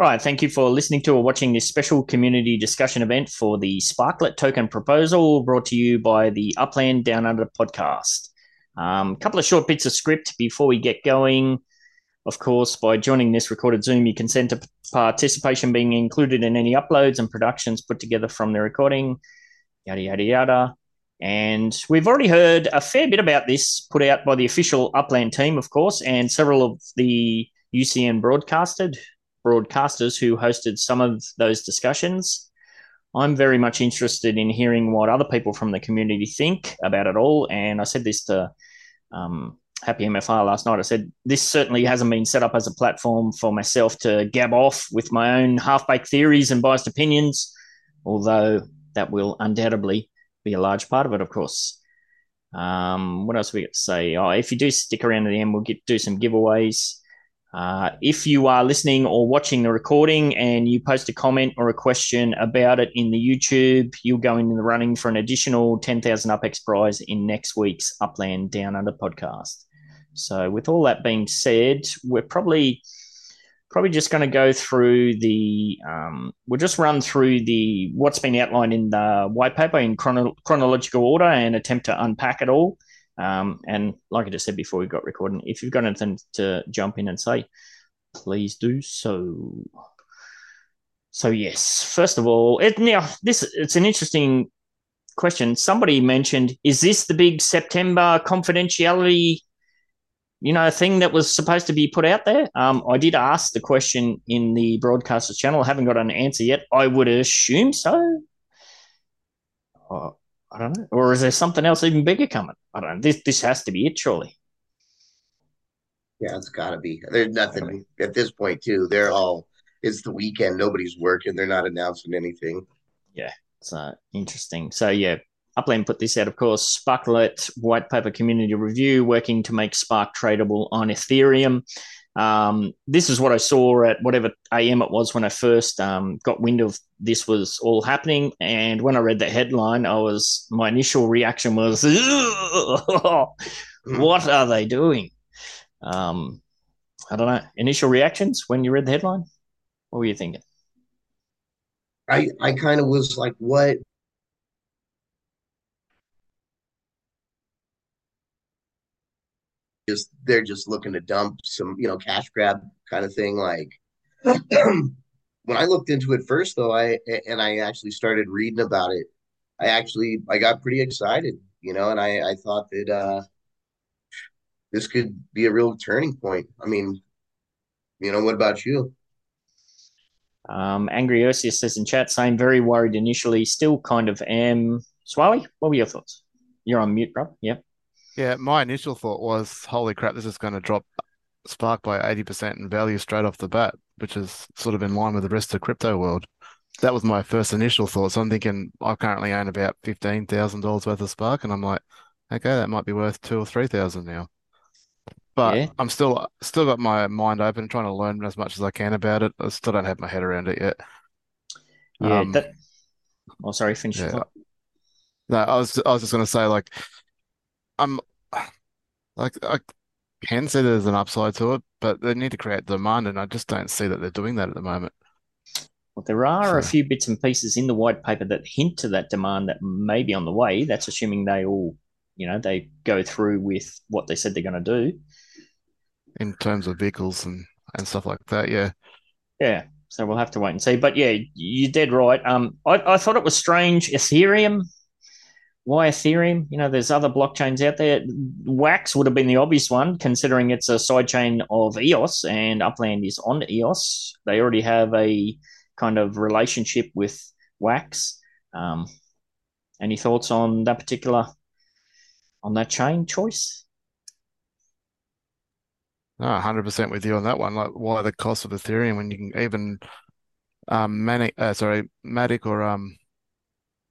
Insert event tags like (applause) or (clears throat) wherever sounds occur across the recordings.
All right, thank you for listening to or watching this special community discussion event for the Sparklet token proposal brought to you by the Upland Down Under podcast. A um, couple of short bits of script before we get going. Of course, by joining this recorded Zoom, you consent to participation being included in any uploads and productions put together from the recording, yada, yada, yada. And we've already heard a fair bit about this put out by the official Upland team, of course, and several of the UCN broadcasted broadcasters who hosted some of those discussions. I'm very much interested in hearing what other people from the community think about it all. And I said this to um, Happy MFR last night. I said, this certainly hasn't been set up as a platform for myself to gab off with my own half baked theories and biased opinions, although that will undoubtedly be a large part of it, of course. Um, what else we got to say? Oh, if you do stick around to the end, we'll get do some giveaways. Uh, if you are listening or watching the recording and you post a comment or a question about it in the YouTube, you'll go in the running for an additional 10,000 UpX prize in next week's Upland Down Under podcast. So, with all that being said, we're probably probably just going to go through the um, we'll just run through the what's been outlined in the white paper in chrono- chronological order and attempt to unpack it all. Um, and like I just said before we got recording, if you've got anything to jump in and say, please do so. So yes, first of all, it, now this it's an interesting question. Somebody mentioned, is this the big September confidentiality you know, thing that was supposed to be put out there. Um, I did ask the question in the broadcasters channel. I haven't got an answer yet. I would assume so. Uh, I don't know. Or is there something else even bigger coming? I don't know. This this has to be it, surely. Yeah, it's got to be. There's nothing at this point, too. They're all. It's the weekend. Nobody's working. They're not announcing anything. Yeah, it's uh, interesting. So yeah, Upland put this out, of course. Sparklet white paper community review, working to make Spark tradable on Ethereum. Um, this is what I saw at whatever AM it was when I first um, got wind of this was all happening. And when I read the headline, I was my initial reaction was, (laughs) "What are they doing?" Um, I don't know. Initial reactions when you read the headline. What were you thinking? I I kind of was like, "What just they're just looking to dump some you know cash grab kind of thing like (clears throat) when i looked into it first though i and i actually started reading about it i actually i got pretty excited you know and i i thought that uh this could be a real turning point. I mean you know what about you? Um angry Ursius says in chat saying very worried initially. Still kind of am. Swally what were your thoughts? You're on mute bro. Yep yeah, my initial thought was, holy crap, this is going to drop Spark by 80% in value straight off the bat, which is sort of in line with the rest of the crypto world. That was my first initial thought. So I'm thinking I currently own about $15,000 worth of Spark, and I'm like, okay, that might be worth two or 3000 now. But yeah. I'm still still got my mind open, trying to learn as much as I can about it. I still don't have my head around it yet. Yeah. Um, that... Oh, sorry, finish. Yeah. No, I was I was just going to say like I'm like I can see there's an upside to it, but they need to create demand, and I just don't see that they're doing that at the moment. Well, there are so. a few bits and pieces in the white paper that hint to that demand that may be on the way. That's assuming they all, you know, they go through with what they said they're going to do. In terms of vehicles and, and stuff like that, yeah. Yeah. So we'll have to wait and see. But yeah, you're dead right. Um, I, I thought it was strange. Ethereum why Ethereum? You know, there's other blockchains out there. Wax would have been the obvious one, considering it's a sidechain of EOS and Upland is on EOS. They already have a kind of relationship with Wax. Um, any thoughts on that particular on that chain choice? No, hundred percent with you on that one. Like, why the cost of Ethereum when you can even um, Manic, uh, sorry, Matic or um,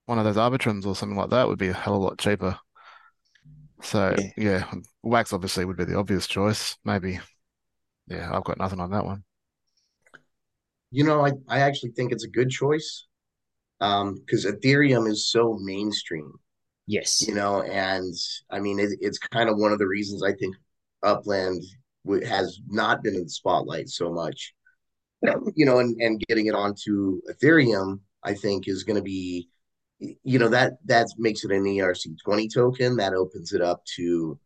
one of those Arbitrums or something like that would be a hell of a lot cheaper. So yeah. yeah, wax obviously would be the obvious choice. Maybe, yeah, I've got nothing on that one. You know, I, I actually think it's a good choice um because Ethereum is so mainstream. Yes, you know, and I mean it, it's kind of one of the reasons I think Upland has not been in the spotlight so much. you know, and, and getting it onto Ethereum, I think is going to be, you know, that that makes it an ERC20 token that opens it up to,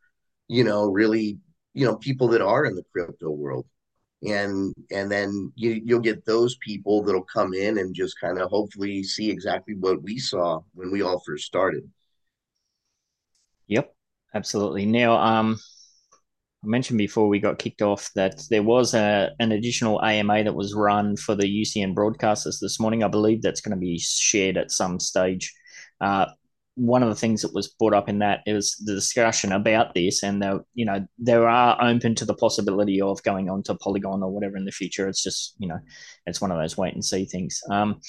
you know, really, you know, people that are in the crypto world. And and then you you'll get those people that'll come in and just kind of hopefully see exactly what we saw when we all first started. Yep, absolutely. Now, um, I mentioned before we got kicked off that there was a, an additional AMA that was run for the UCN broadcasters this morning. I believe that's going to be shared at some stage. Uh, one of the things that was brought up in that is the discussion about this, and the, you know they are open to the possibility of going on to Polygon or whatever in the future. It's just you know it's one of those wait and see things. Um,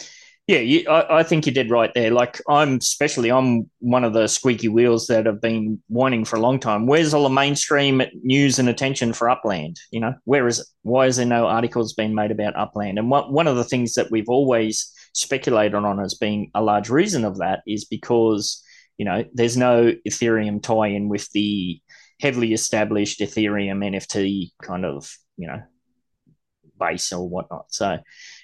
yeah, you, I, I, think you did right there. Like I'm, especially, I'm one of the squeaky wheels that have been whining for a long time. Where's all the mainstream news and attention for Upland? You know, where is it? Why is there no articles being made about Upland? And what, one of the things that we've always speculated on as being a large reason of that is because you know there's no Ethereum tie-in with the heavily established Ethereum NFT kind of you know base or whatnot. So,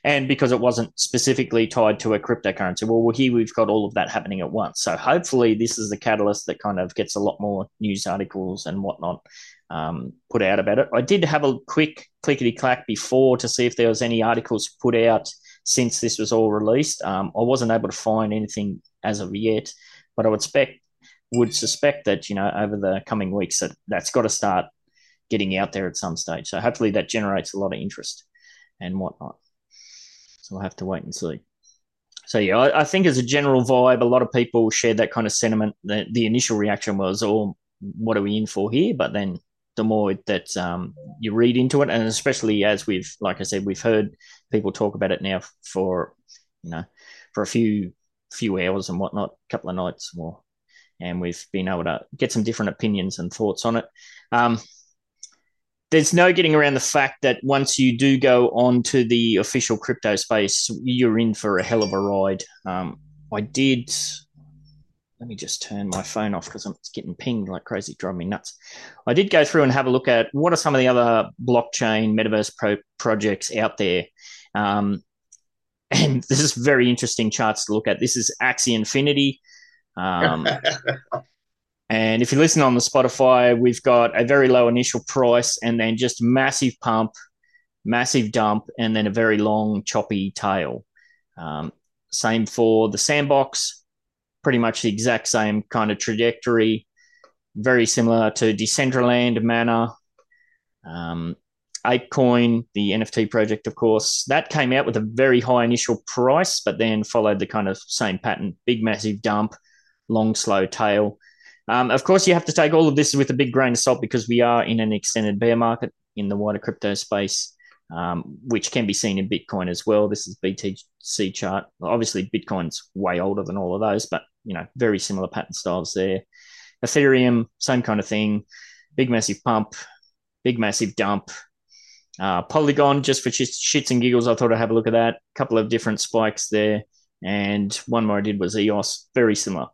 and because it wasn't specifically tied to a cryptocurrency, well, here we've got all of that happening at once. So, hopefully, this is the catalyst that kind of gets a lot more news articles and whatnot um, put out about it. I did have a quick clickety clack before to see if there was any articles put out since this was all released. Um, I wasn't able to find anything as of yet, but I would expect would suspect that you know over the coming weeks that that's got to start getting out there at some stage. So hopefully that generates a lot of interest and whatnot. So we'll have to wait and see. So yeah, I, I think as a general vibe, a lot of people shared that kind of sentiment. The, the initial reaction was, "Oh, what are we in for here?" But then the more that um, you read into it, and especially as we've, like I said, we've heard people talk about it now for you know for a few few hours and whatnot, a couple of nights more, and we've been able to get some different opinions and thoughts on it. Um, there's no getting around the fact that once you do go on to the official crypto space, you're in for a hell of a ride. Um, I did. Let me just turn my phone off because I'm getting pinged like crazy, driving me nuts. I did go through and have a look at what are some of the other blockchain metaverse pro- projects out there. Um, and (laughs) this is very interesting charts to look at. This is Axie Infinity. Um, (laughs) And if you listen on the Spotify, we've got a very low initial price and then just massive pump, massive dump, and then a very long choppy tail. Um, same for the sandbox, pretty much the exact same kind of trajectory, very similar to Decentraland, Mana, um, ApeCoin, the NFT project, of course. That came out with a very high initial price, but then followed the kind of same pattern big, massive dump, long, slow tail. Um, of course, you have to take all of this with a big grain of salt because we are in an extended bear market in the wider crypto space, um, which can be seen in Bitcoin as well. This is BTC chart. Obviously, Bitcoin's way older than all of those, but you know, very similar pattern styles there. Ethereum, same kind of thing. Big massive pump, big massive dump. Uh, Polygon, just for shits and giggles, I thought I'd have a look at that. A couple of different spikes there, and one more I did was EOS, very similar.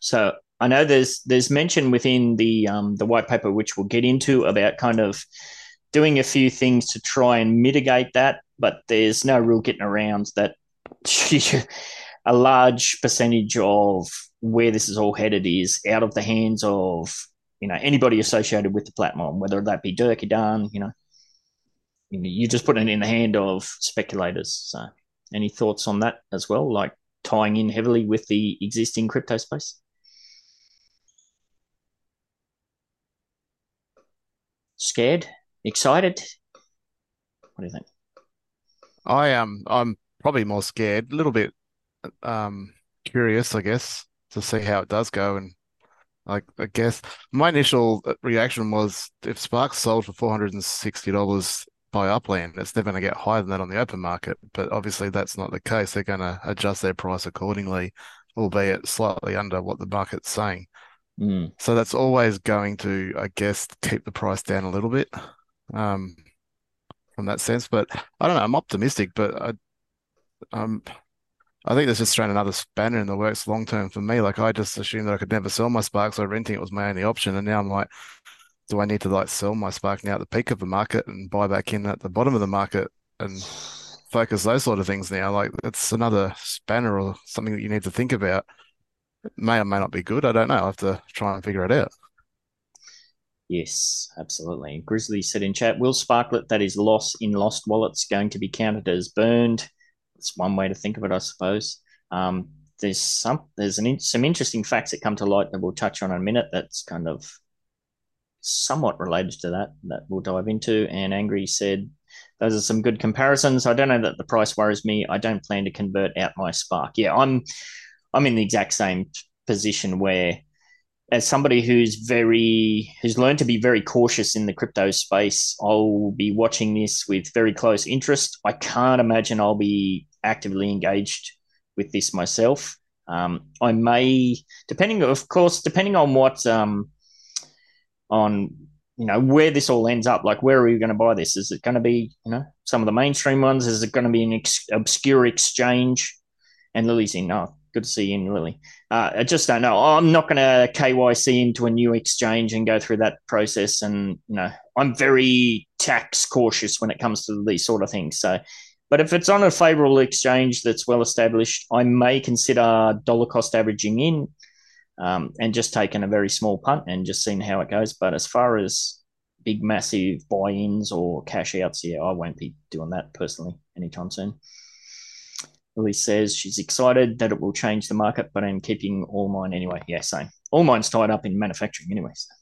So I know there's there's mention within the um, the white paper, which we'll get into, about kind of doing a few things to try and mitigate that, but there's no real getting around that. (laughs) a large percentage of where this is all headed is out of the hands of you know anybody associated with the platform, whether that be Dirk Dunn, you know, you just put it in the hand of speculators. So, any thoughts on that as well, like tying in heavily with the existing crypto space? Scared? Excited? What do you think? I am. I'm probably more scared, a little bit um curious, I guess, to see how it does go. And like, I guess my initial reaction was if Sparks sold for four hundred and sixty dollars by Upland, it's never going to get higher than that on the open market. But obviously, that's not the case. They're going to adjust their price accordingly, albeit slightly under what the market's saying. Mm. So that's always going to, I guess, keep the price down a little bit um, from that sense. But I don't know. I'm optimistic, but I, um, I think that's just thrown another spanner in the works long term for me. Like I just assumed that I could never sell my Spark, so renting it was my only option, and now I'm like, do I need to like sell my Spark now at the peak of the market and buy back in at the bottom of the market and focus those sort of things now. Like that's another spanner or something that you need to think about. May or may not be good. I don't know. I'll have to try and figure it out. Yes, absolutely. Grizzly said in chat, will Sparklet that is lost in lost wallets going to be counted as burned? It's one way to think of it, I suppose. Um, there's some there's an, some interesting facts that come to light that we'll touch on in a minute. That's kind of somewhat related to that that we'll dive into. And Angry said those are some good comparisons. I don't know that the price worries me. I don't plan to convert out my Spark. Yeah, I'm I'm in the exact same position where as somebody who's very who's learned to be very cautious in the crypto space, I'll be watching this with very close interest. I can't imagine I'll be actively engaged with this myself. Um, I may, depending, of course, depending on what, um, on you know where this all ends up. Like, where are we going to buy this? Is it going to be you know some of the mainstream ones? Is it going to be an ex- obscure exchange? And Lily's in. Oh, good to see you in, Lily. Uh, I just don't know. I'm not going to KYC into a new exchange and go through that process. And you know, I'm very tax cautious when it comes to these sort of things. So but if it's on a favorable exchange that's well established, I may consider dollar cost averaging in um, and just taking a very small punt and just seeing how it goes. But as far as big, massive buy ins or cash outs, yeah, I won't be doing that personally anytime soon. Lily says she's excited that it will change the market, but I'm keeping all mine anyway. Yeah, same. All mine's tied up in manufacturing anyway. So.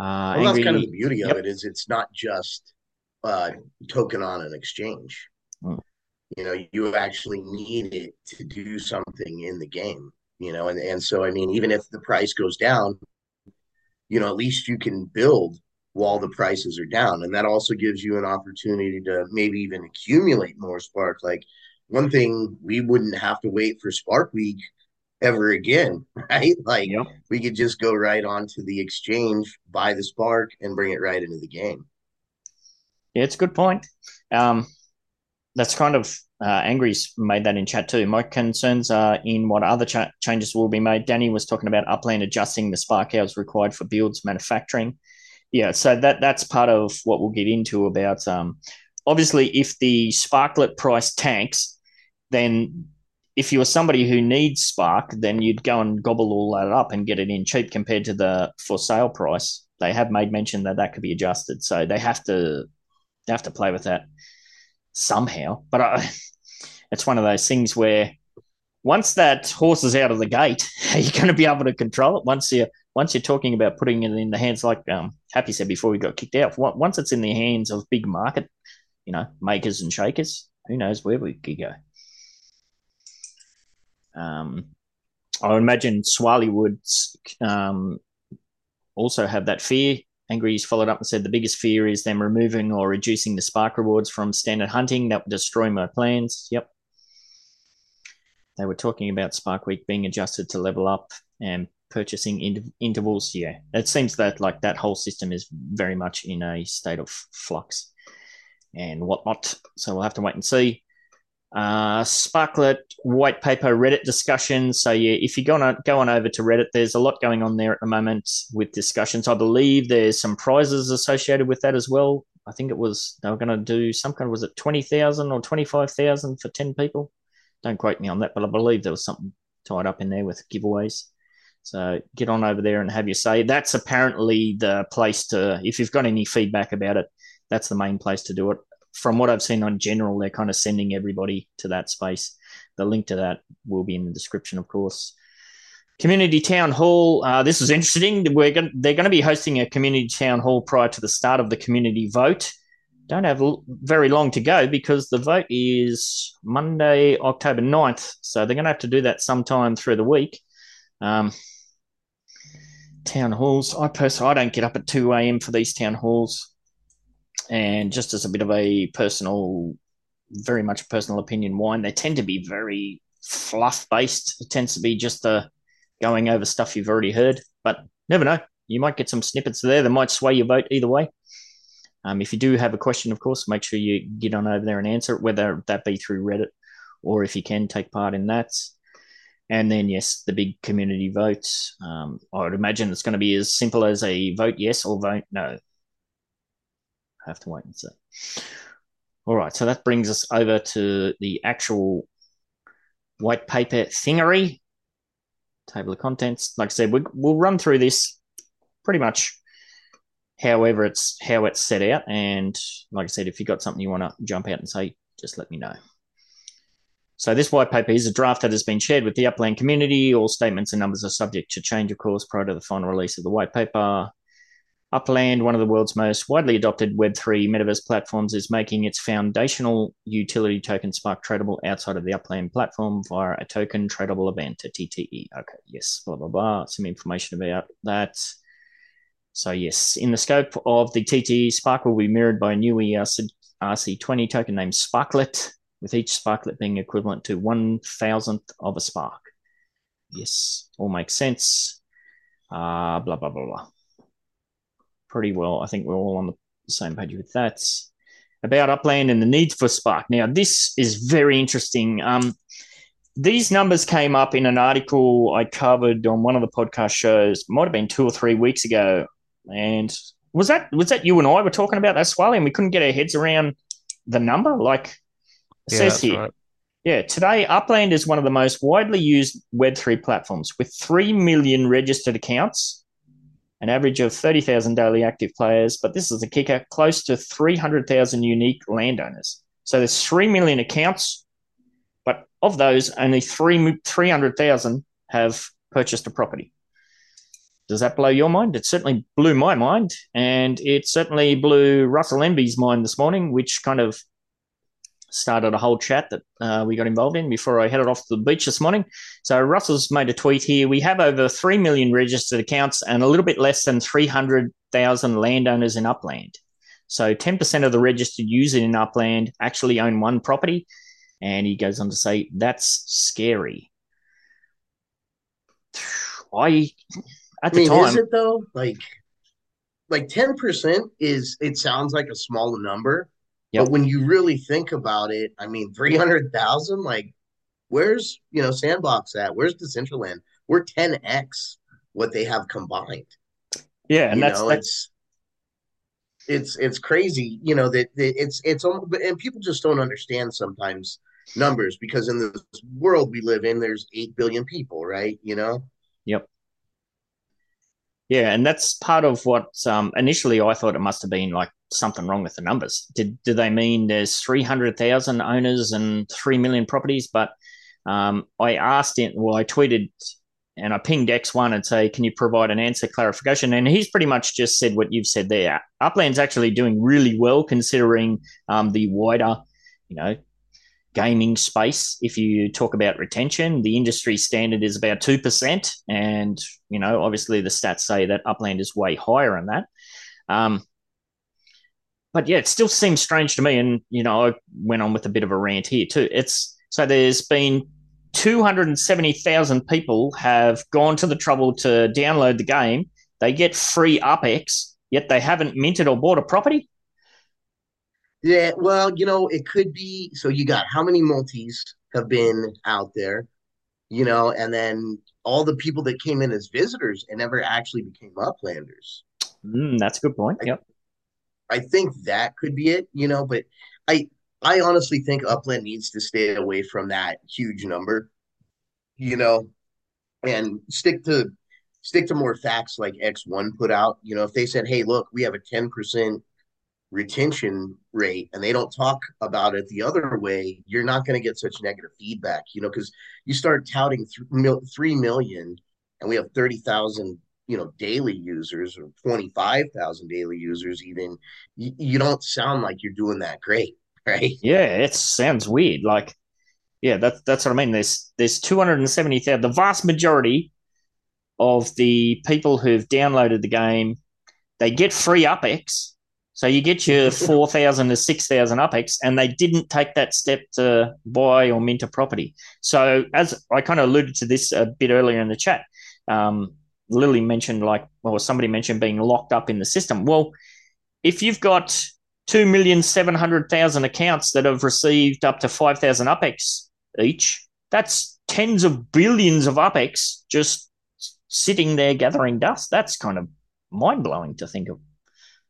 Uh, well, that's kind of the beauty yep. of it is it's not just uh, token on an exchange. Mm. You know, you actually need it to do something in the game. You know, and and so I mean, even if the price goes down, you know, at least you can build while the prices are down, and that also gives you an opportunity to maybe even accumulate more Spark. Like one thing, we wouldn't have to wait for Spark Week ever again, (laughs) right? Like yep. we could just go right onto the exchange, buy the Spark, and bring it right into the game. Yeah, it's a good point. Um, that's kind of uh, Angry's made that in chat too. My concerns are in what other cha- changes will be made. Danny was talking about Upland adjusting the spark hours required for builds manufacturing. Yeah, so that that's part of what we'll get into about. Um, obviously, if the Sparklet price tanks, then if you're somebody who needs Spark, then you'd go and gobble all that up and get it in cheap compared to the for sale price. They have made mention that that could be adjusted, so they have to they have to play with that somehow. But I, (laughs) it's one of those things where once that horse is out of the gate, (laughs) are you going to be able to control it? Once you once you're talking about putting it in the hands, like um, Happy said before we got kicked out, once it's in the hands of big market, you know, makers and shakers, who knows where we could go. Um, I imagine Swally would um, also have that fear Angry's followed up and said the biggest fear is them removing or reducing the spark rewards from standard hunting. That would destroy my plans. Yep. They were talking about Spark Week being adjusted to level up and purchasing in- intervals. Yeah, it seems that like that whole system is very much in a state of flux and whatnot. So we'll have to wait and see uh, Sparklet white paper Reddit discussion. So yeah, if you go on go on over to Reddit, there's a lot going on there at the moment with discussions. I believe there's some prizes associated with that as well. I think it was they were going to do some kind of was it twenty thousand or twenty five thousand for ten people. Don't quote me on that, but I believe there was something tied up in there with giveaways. So get on over there and have your say. That's apparently the place to if you've got any feedback about it. That's the main place to do it from what I've seen on general, they're kind of sending everybody to that space. The link to that will be in the description, of course. Community town hall. Uh, this is interesting. We're going, they're going to be hosting a community town hall prior to the start of the community vote. Don't have very long to go because the vote is Monday, October 9th. So they're going to have to do that sometime through the week. Um, town halls. I personally, I don't get up at 2 a.m. for these town halls. And just as a bit of a personal, very much personal opinion whine, they tend to be very fluff based. It tends to be just the going over stuff you've already heard, but never know. You might get some snippets there that might sway your vote either way. Um, if you do have a question, of course, make sure you get on over there and answer it, whether that be through Reddit or if you can take part in that. And then, yes, the big community votes. Um, I would imagine it's going to be as simple as a vote yes or vote no. I have to wait and see. All right, so that brings us over to the actual white paper thingery table of contents. Like I said, we, will run through this pretty much however it's how it's set out. And like I said, if you've got something you want to jump out and say, just let me know. So this white paper is a draft that has been shared with the Upland community. All statements and numbers are subject to change, of course, prior to the final release of the white paper. Upland, one of the world's most widely adopted Web3 metaverse platforms, is making its foundational utility token Spark tradable outside of the Upland platform via a token tradable event, a TTE. Okay, yes, blah, blah, blah. Some information about that. So, yes, in the scope of the TTE, Spark will be mirrored by a new ERC20 token named Sparklet, with each Sparklet being equivalent to one thousandth of a Spark. Yes, all makes sense. Uh, blah, blah, blah, blah pretty well. I think we're all on the same page with that. About Upland and the need for Spark. Now, this is very interesting. Um, these numbers came up in an article I covered on one of the podcast shows. Might have been two or three weeks ago, and was that was that you and I were talking about that Swally? and we couldn't get our heads around the number? Like it yeah, says here. Right. Yeah, today Upland is one of the most widely used Web3 platforms with 3 million registered accounts an average of 30,000 daily active players, but this is the kicker close to 300,000 unique landowners. So there's 3 million accounts, but of those, only 3, 300,000 have purchased a property. Does that blow your mind? It certainly blew my mind, and it certainly blew Russell Envy's mind this morning, which kind of started a whole chat that uh, we got involved in before I headed off to the beach this morning. So Russell's made a tweet here. We have over 3 million registered accounts and a little bit less than 300,000 landowners in Upland. So 10% of the registered users in Upland actually own one property. And he goes on to say, that's scary. (sighs) I, at the I mean, time. Is it though? Like, like 10% is, it sounds like a small number Yep. But when you really think about it, I mean, 300,000, like, where's, you know, Sandbox at? Where's Decentraland? We're 10x what they have combined. Yeah. And you that's, know, that's... it's, it's, it's crazy, you know, that, that it's, it's, and people just don't understand sometimes numbers because in this world we live in, there's 8 billion people, right? You know? Yep. Yeah, and that's part of what um, initially I thought it must have been like something wrong with the numbers. Did do they mean there's three hundred thousand owners and three million properties? But um, I asked it. Well, I tweeted and I pinged X1 and say, "Can you provide an answer clarification?" And he's pretty much just said what you've said there. Upland's actually doing really well considering um, the wider, you know, gaming space. If you talk about retention, the industry standard is about two percent, and you know, obviously the stats say that Upland is way higher than that. Um, but yeah, it still seems strange to me. And, you know, I went on with a bit of a rant here too. It's so there's been 270,000 people have gone to the trouble to download the game. They get free UpX, yet they haven't minted or bought a property. Yeah, well, you know, it could be. So you got how many multis have been out there, you know, and then all the people that came in as visitors and never actually became uplanders. Mm, that's a good point. Yep. I think that could be it, you know, but I I honestly think Upland needs to stay away from that huge number, you know, and stick to stick to more facts like X1 put out. You know, if they said, "Hey, look, we have a 10% retention rate," and they don't talk about it the other way, you're not going to get such negative feedback, you know, because you start touting th- 3 million and we have 30,000 you know daily users or 25,000 daily users even you, you don't sound like you're doing that great (laughs) right? Yeah it sounds weird. Like yeah that's that's what i mean. There's there's 270,000 the vast majority of the people who've downloaded the game they get free UpX so you get your (laughs) 4,000 to 6,000 UpX, and they didn't take that step to buy or mint a property. So, as I kind of alluded to this a bit earlier in the chat, um, Lily mentioned, like, or somebody mentioned being locked up in the system. Well, if you've got 2,700,000 accounts that have received up to 5,000 UpX each, that's tens of billions of UpX just sitting there gathering dust. That's kind of mind blowing to think of.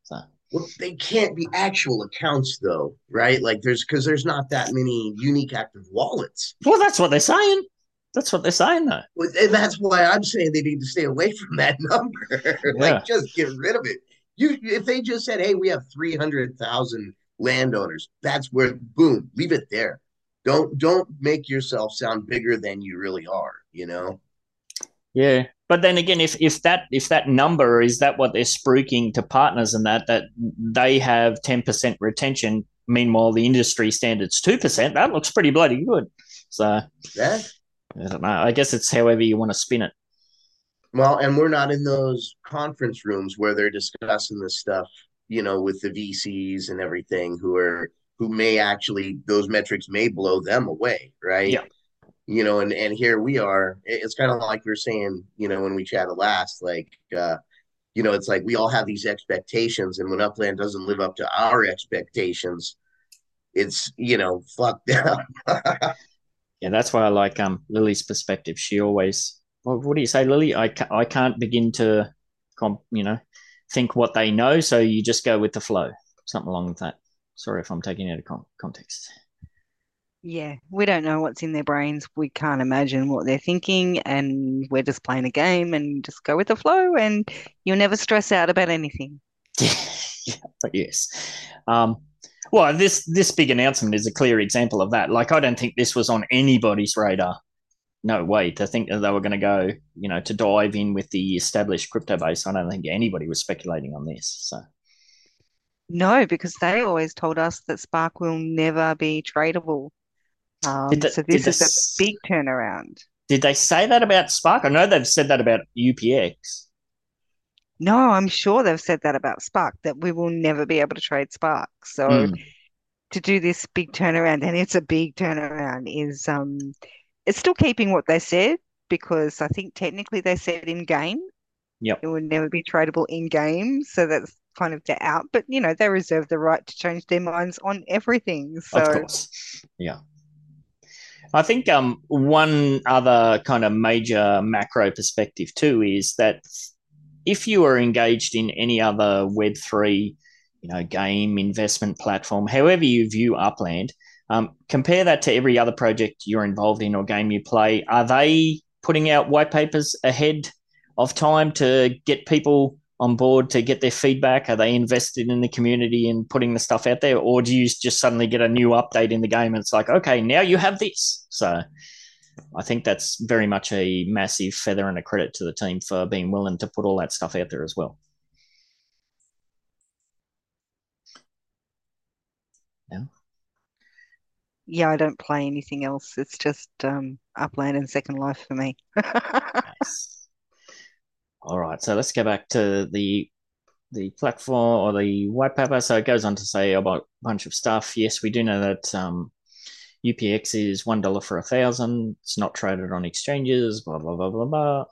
So. Well, they can't be actual accounts though, right? Like there's because there's not that many unique active wallets. Well, that's what they're saying. That's what they're saying, though. And that's why I'm saying they need to stay away from that (laughs) number. (laughs) like, yeah. just get rid of it. You, if they just said, "Hey, we have three hundred thousand landowners," that's where, boom, leave it there. Don't don't make yourself sound bigger than you really are. You know. Yeah, but then again, if if that if that number is that what they're spruiking to partners and that that they have ten percent retention, meanwhile the industry standards two percent, that looks pretty bloody good. So yeah, I don't know. I guess it's however you want to spin it. Well, and we're not in those conference rooms where they're discussing this stuff, you know, with the VCs and everything who are who may actually those metrics may blow them away, right? Yeah. You know, and and here we are. It's kind of like we are saying, you know, when we chatted last, like uh, you know, it's like we all have these expectations, and when Upland doesn't live up to our expectations, it's you know, fuck them. (laughs) yeah, that's why I like um Lily's perspective. She always, well, what do you say, Lily? I ca- I can't begin to, comp, you know, think what they know, so you just go with the flow, something along with that. Sorry if I'm taking it out of con- context. Yeah, we don't know what's in their brains. We can't imagine what they're thinking, and we're just playing a game and just go with the flow, and you'll never stress out about anything. (laughs) yeah, yes. Um, well, this this big announcement is a clear example of that. Like, I don't think this was on anybody's radar. No way to think that they were going to go, you know, to dive in with the established crypto base. I don't think anybody was speculating on this. So, no, because they always told us that Spark will never be tradable. Um, the, so this is a big turnaround. Did they say that about Spark? I know they've said that about UPX. No, I'm sure they've said that about Spark, that we will never be able to trade Spark. So mm. to do this big turnaround, and it's a big turnaround, is um it's still keeping what they said because I think technically they said in game. Yep. It would never be tradable in game. So that's kind of the out. But you know, they reserve the right to change their minds on everything. So of course. Yeah. I think um, one other kind of major macro perspective too is that if you are engaged in any other Web three, you know, game investment platform, however you view Upland, um, compare that to every other project you're involved in or game you play. Are they putting out white papers ahead of time to get people on board to get their feedback? Are they invested in the community and putting the stuff out there, or do you just suddenly get a new update in the game and it's like, okay, now you have this? So I think that's very much a massive feather and a credit to the team for being willing to put all that stuff out there as well. Yeah. Yeah, I don't play anything else. It's just um, Upland and Second Life for me. (laughs) nice. All right, so let's go back to the the platform or the white paper. So it goes on to say about a bunch of stuff. Yes, we do know that um, UPX is one dollar for a thousand. It's not traded on exchanges. Blah blah blah blah blah.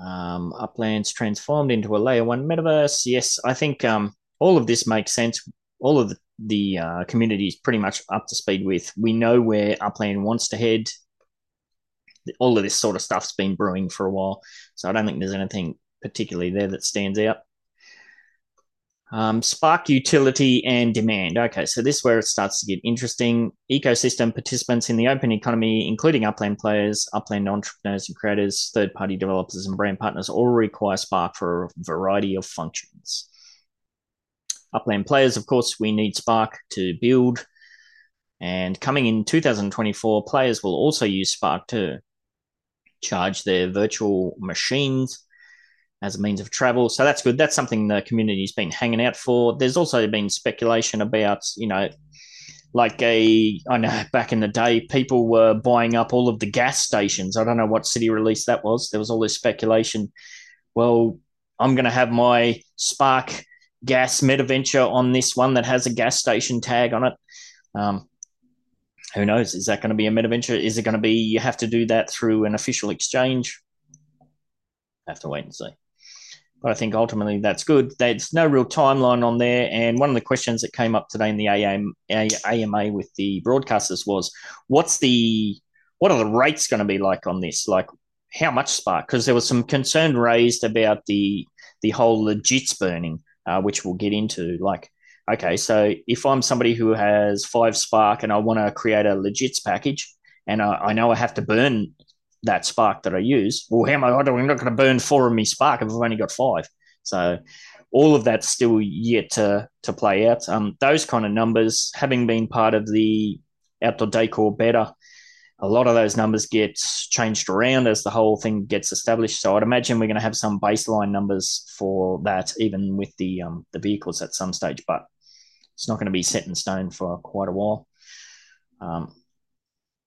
Um, Uplands transformed into a layer one metaverse. Yes, I think um, all of this makes sense. All of the, the uh, community is pretty much up to speed with. We know where Upland wants to head. All of this sort of stuff's been brewing for a while, so I don't think there's anything particularly there that stands out. Um, Spark utility and demand. Okay, so this is where it starts to get interesting. Ecosystem participants in the open economy, including Upland players, Upland entrepreneurs and creators, third party developers, and brand partners, all require Spark for a variety of functions. Upland players, of course, we need Spark to build. And coming in 2024, players will also use Spark to charge their virtual machines as a means of travel. So that's good. That's something the community's been hanging out for. There's also been speculation about, you know, like a, I know back in the day, people were buying up all of the gas stations. I don't know what city release that was. There was all this speculation. Well, I'm going to have my Spark gas MetaVenture on this one that has a gas station tag on it. Um, who knows? Is that going to be a MetaVenture? Is it going to be you have to do that through an official exchange? Have to wait and see. But I think ultimately that's good. There's no real timeline on there. And one of the questions that came up today in the AMA with the broadcasters was, what's the what are the rates going to be like on this? Like how much spark? Because there was some concern raised about the the whole legits burning uh, which we'll get into. Like, okay, so if I'm somebody who has five Spark and I want to create a legits package, and I, I, know I have to burn that Spark that I use, well, how am I? I'm not going to burn four of me Spark if I've only got five. So all of that's still yet to to play out. Um, those kind of numbers, having been part of the outdoor decor beta, a lot of those numbers get changed around as the whole thing gets established. So I'd imagine we're going to have some baseline numbers for that, even with the um, the vehicles at some stage, but it's not going to be set in stone for quite a while. Um,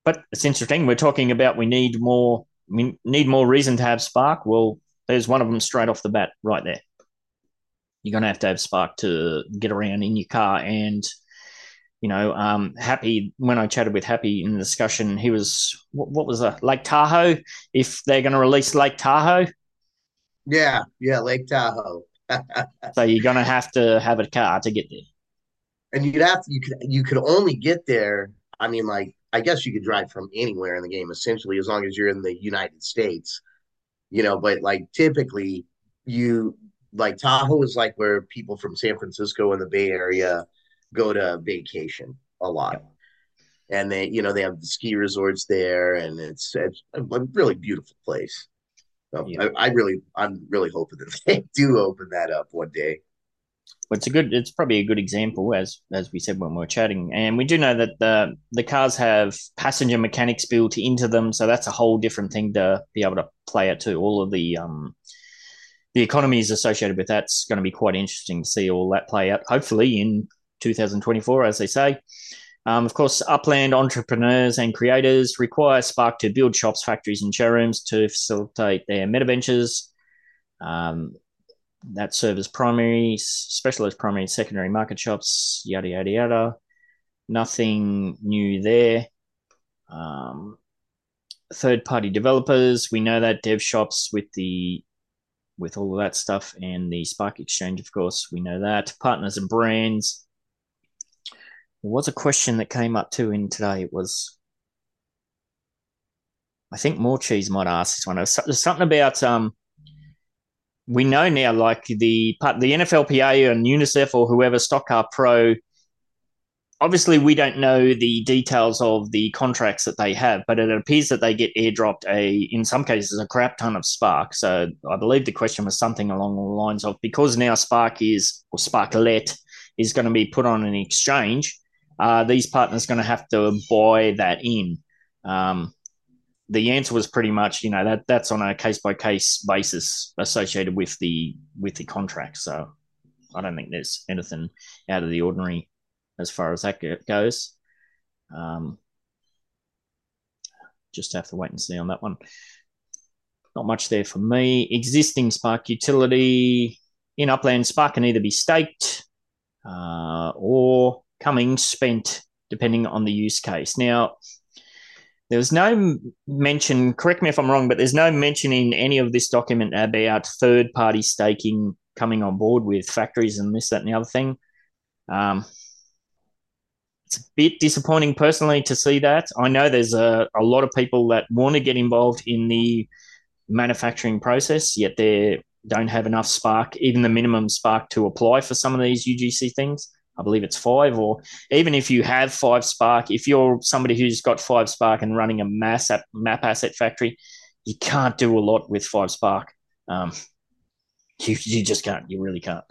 but it's interesting. We're talking about we need more we need more reason to have Spark. Well, there's one of them straight off the bat right there. You're going to have to have Spark to get around in your car and you know, um, Happy, when I chatted with Happy in the discussion, he was, what, what was that, Lake Tahoe? If they're going to release Lake Tahoe? Yeah, yeah, Lake Tahoe. (laughs) so you're going to have to have a car to get there. And you'd have to, you could, you could only get there. I mean, like, I guess you could drive from anywhere in the game, essentially, as long as you're in the United States, you know, but like typically you, like Tahoe is like where people from San Francisco and the Bay Area go to vacation a lot. And they, you know, they have the ski resorts there, and it's, it's a really beautiful place. So yeah. I, I, really, I'm really hoping that (laughs) they do open that up one day. Well, it's a good, it's probably a good example, as as we said when we were chatting, and we do know that the the cars have passenger mechanics built into them, so that's a whole different thing to be able to play it to. All of the um, the economies associated with that's going to be quite interesting to see all that play out. Hopefully, in 2024, as they say. Um, of course, upland entrepreneurs and creators require Spark to build shops, factories, and showrooms to facilitate their meta ventures. Um, that serve as primary, specialist primary secondary market shops, yada, yada, yada. Nothing new there. Um, third party developers, we know that dev shops with the with all of that stuff and the Spark Exchange, of course, we know that. Partners and brands, there was a question that came up too in today. It was, I think more cheese might ask this one. There's something about um, we know now, like the the NFLPA and UNICEF or whoever Stock Car Pro. Obviously, we don't know the details of the contracts that they have, but it appears that they get airdropped a, in some cases, a crap ton of Spark. So I believe the question was something along the lines of because now Spark is or Sparklet is going to be put on an exchange uh, these partners going to have to buy that in? Um, the answer was pretty much, you know, that that's on a case by case basis associated with the with the contract. So I don't think there's anything out of the ordinary as far as that goes. Um, just have to wait and see on that one. Not much there for me. Existing Spark utility in Upland Spark can either be staked uh, or coming spent depending on the use case. Now, there was no mention, correct me if I'm wrong, but there's no mention in any of this document about third party staking coming on board with factories and this, that, and the other thing. Um, it's a bit disappointing personally to see that. I know there's a, a lot of people that want to get involved in the manufacturing process, yet they don't have enough spark, even the minimum spark to apply for some of these UGC things. I believe it's five, or even if you have five Spark, if you're somebody who's got five Spark and running a mass app, map asset factory, you can't do a lot with five Spark. Um, you, you just can't. You really can't.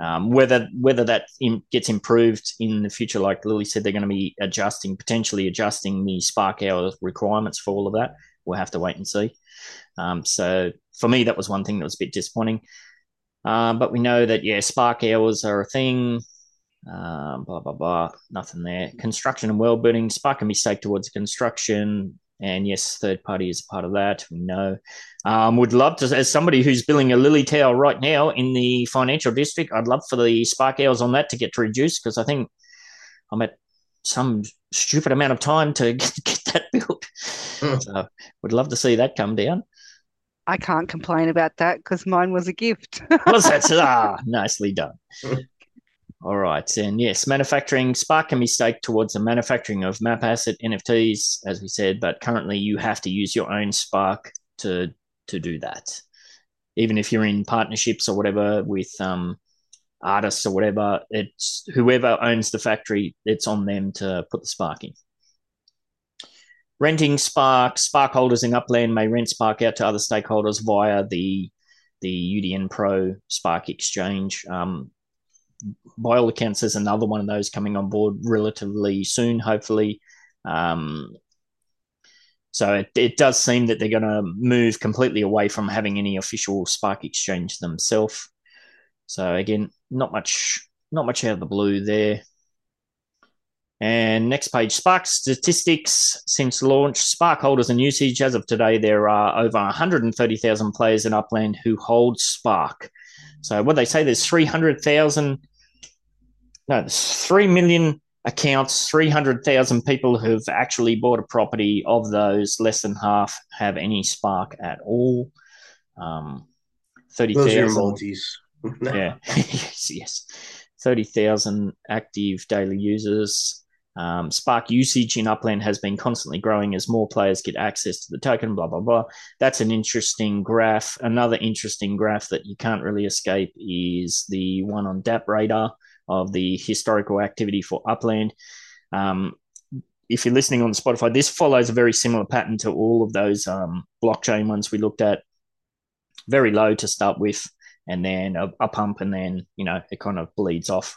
Um, whether whether that in, gets improved in the future, like Lily said, they're going to be adjusting, potentially adjusting the Spark hour requirements for all of that. We'll have to wait and see. Um, so for me, that was one thing that was a bit disappointing. Uh, but we know that yeah, Spark hours are a thing. Um, blah blah blah. Nothing there. Construction and well building. Spark can be staked towards construction, and yes, third party is part of that. We know. Um, would love to, as somebody who's building a lily tower right now in the financial district, I'd love for the spark hours on that to get reduced because I think I'm at some stupid amount of time to (laughs) get, get that built. Mm. So, would love to see that come down. I can't complain about that because mine was a gift. was that? (laughs) Ah, nicely done. (laughs) All right. And yes, manufacturing Spark can be staked towards the manufacturing of map asset NFTs, as we said, but currently you have to use your own Spark to to do that. Even if you're in partnerships or whatever with um, artists or whatever. It's whoever owns the factory. It's on them to put the spark in. Renting Spark, Spark holders in Upland may rent Spark out to other stakeholders via the the UDN Pro Spark Exchange. Um, by all accounts, there's another one of those coming on board relatively soon, hopefully. Um, so it, it does seem that they're going to move completely away from having any official Spark exchange themselves. So again, not much, not much out of the blue there. And next page, Spark statistics since launch. Spark holders and usage. As of today, there are over 130,000 players in Upland who hold Spark. So what they say, there's 300,000, no, there's 3 million accounts, 300,000 people who've actually bought a property. Of those, less than half have any Spark at all. Um, 30,000. (laughs) yeah, (laughs) yes, yes. 30,000 active daily users. Um, Spark usage in Upland has been constantly growing as more players get access to the token, blah, blah, blah. That's an interesting graph. Another interesting graph that you can't really escape is the one on DappRadar of the historical activity for Upland. Um, if you're listening on Spotify, this follows a very similar pattern to all of those um, blockchain ones we looked at. Very low to start with, and then a, a, pump, and then you know it kind of bleeds off.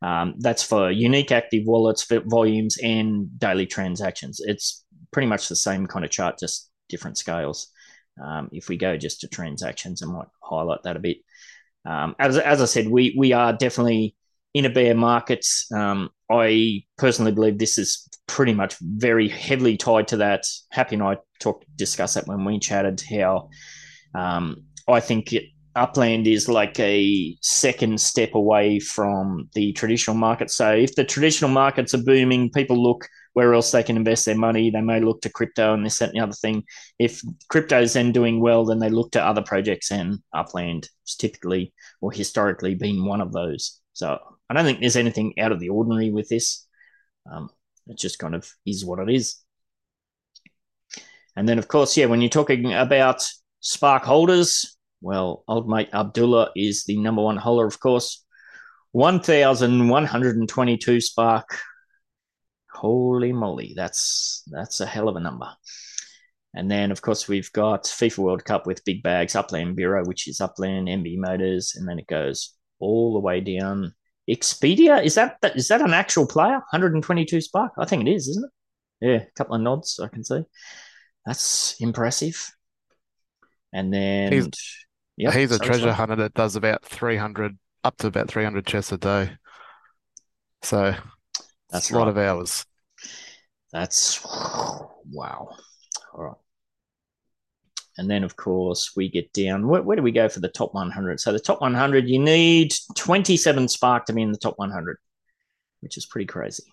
Um, that's for unique active wallets, volumes, and daily transactions. It's pretty much the same kind of chart, just different scales. Um, if we go just to transactions, I might highlight that a bit. Um, as, as I said, we we are definitely in a bear market. Um, I personally believe this is pretty much very heavily tied to that. Happy and I talked discussed that when we chatted. How um, I think it, Upland is like a second step away from the traditional market. So if the traditional markets are booming, people look where else they can invest their money. They may look to crypto and this, and the other thing. If crypto is then doing well, then they look to other projects, and Upland has typically or historically been one of those. So I don't think there's anything out of the ordinary with this. Um, it just kind of is what it is. And then, of course, yeah, when you're talking about Spark holders, well, old mate Abdullah is the number one holder, of course. 1,122 Spark. Holy moly, that's that's a hell of a number. And then, of course, we've got FIFA World Cup with big bags, Upland Bureau, which is Upland, MB Motors, and then it goes all the way down. Expedia, is that is that an actual player? 122 Spark? I think it is, isn't it? Yeah, a couple of nods I can see. That's impressive. And then He's- Yep, He's a treasure hunter that does about 300, up to about 300 chests a day. So that's a lot of hours. That's (sighs) wow. All right. And then, of course, we get down. Where, where, do we go for the top 100? So, the top 100, you need 27 Spark to be in the top 100, which is pretty crazy.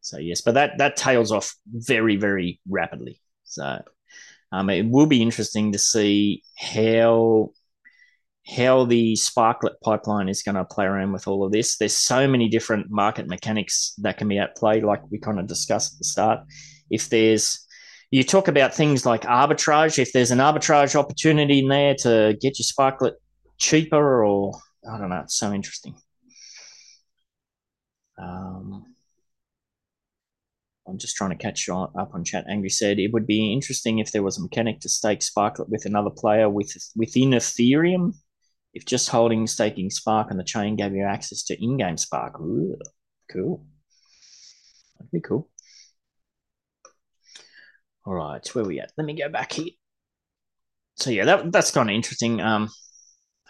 So, yes, but that, that tails off very, very rapidly. So, um, it will be interesting to see how how the Sparklet pipeline is going to play around with all of this. There's so many different market mechanics that can be at play, like we kind of discussed at the start. If there's you talk about things like arbitrage, if there's an arbitrage opportunity in there to get your Sparklet cheaper, or I don't know, it's so interesting. Um, I'm just trying to catch up on chat. Angry said it would be interesting if there was a mechanic to stake Sparklet with another player with within Ethereum. If just holding staking Spark on the chain gave you access to in-game Spark, Ooh, cool. That'd be cool. All right, where we at? Let me go back here. So yeah, that that's kind of interesting. Um,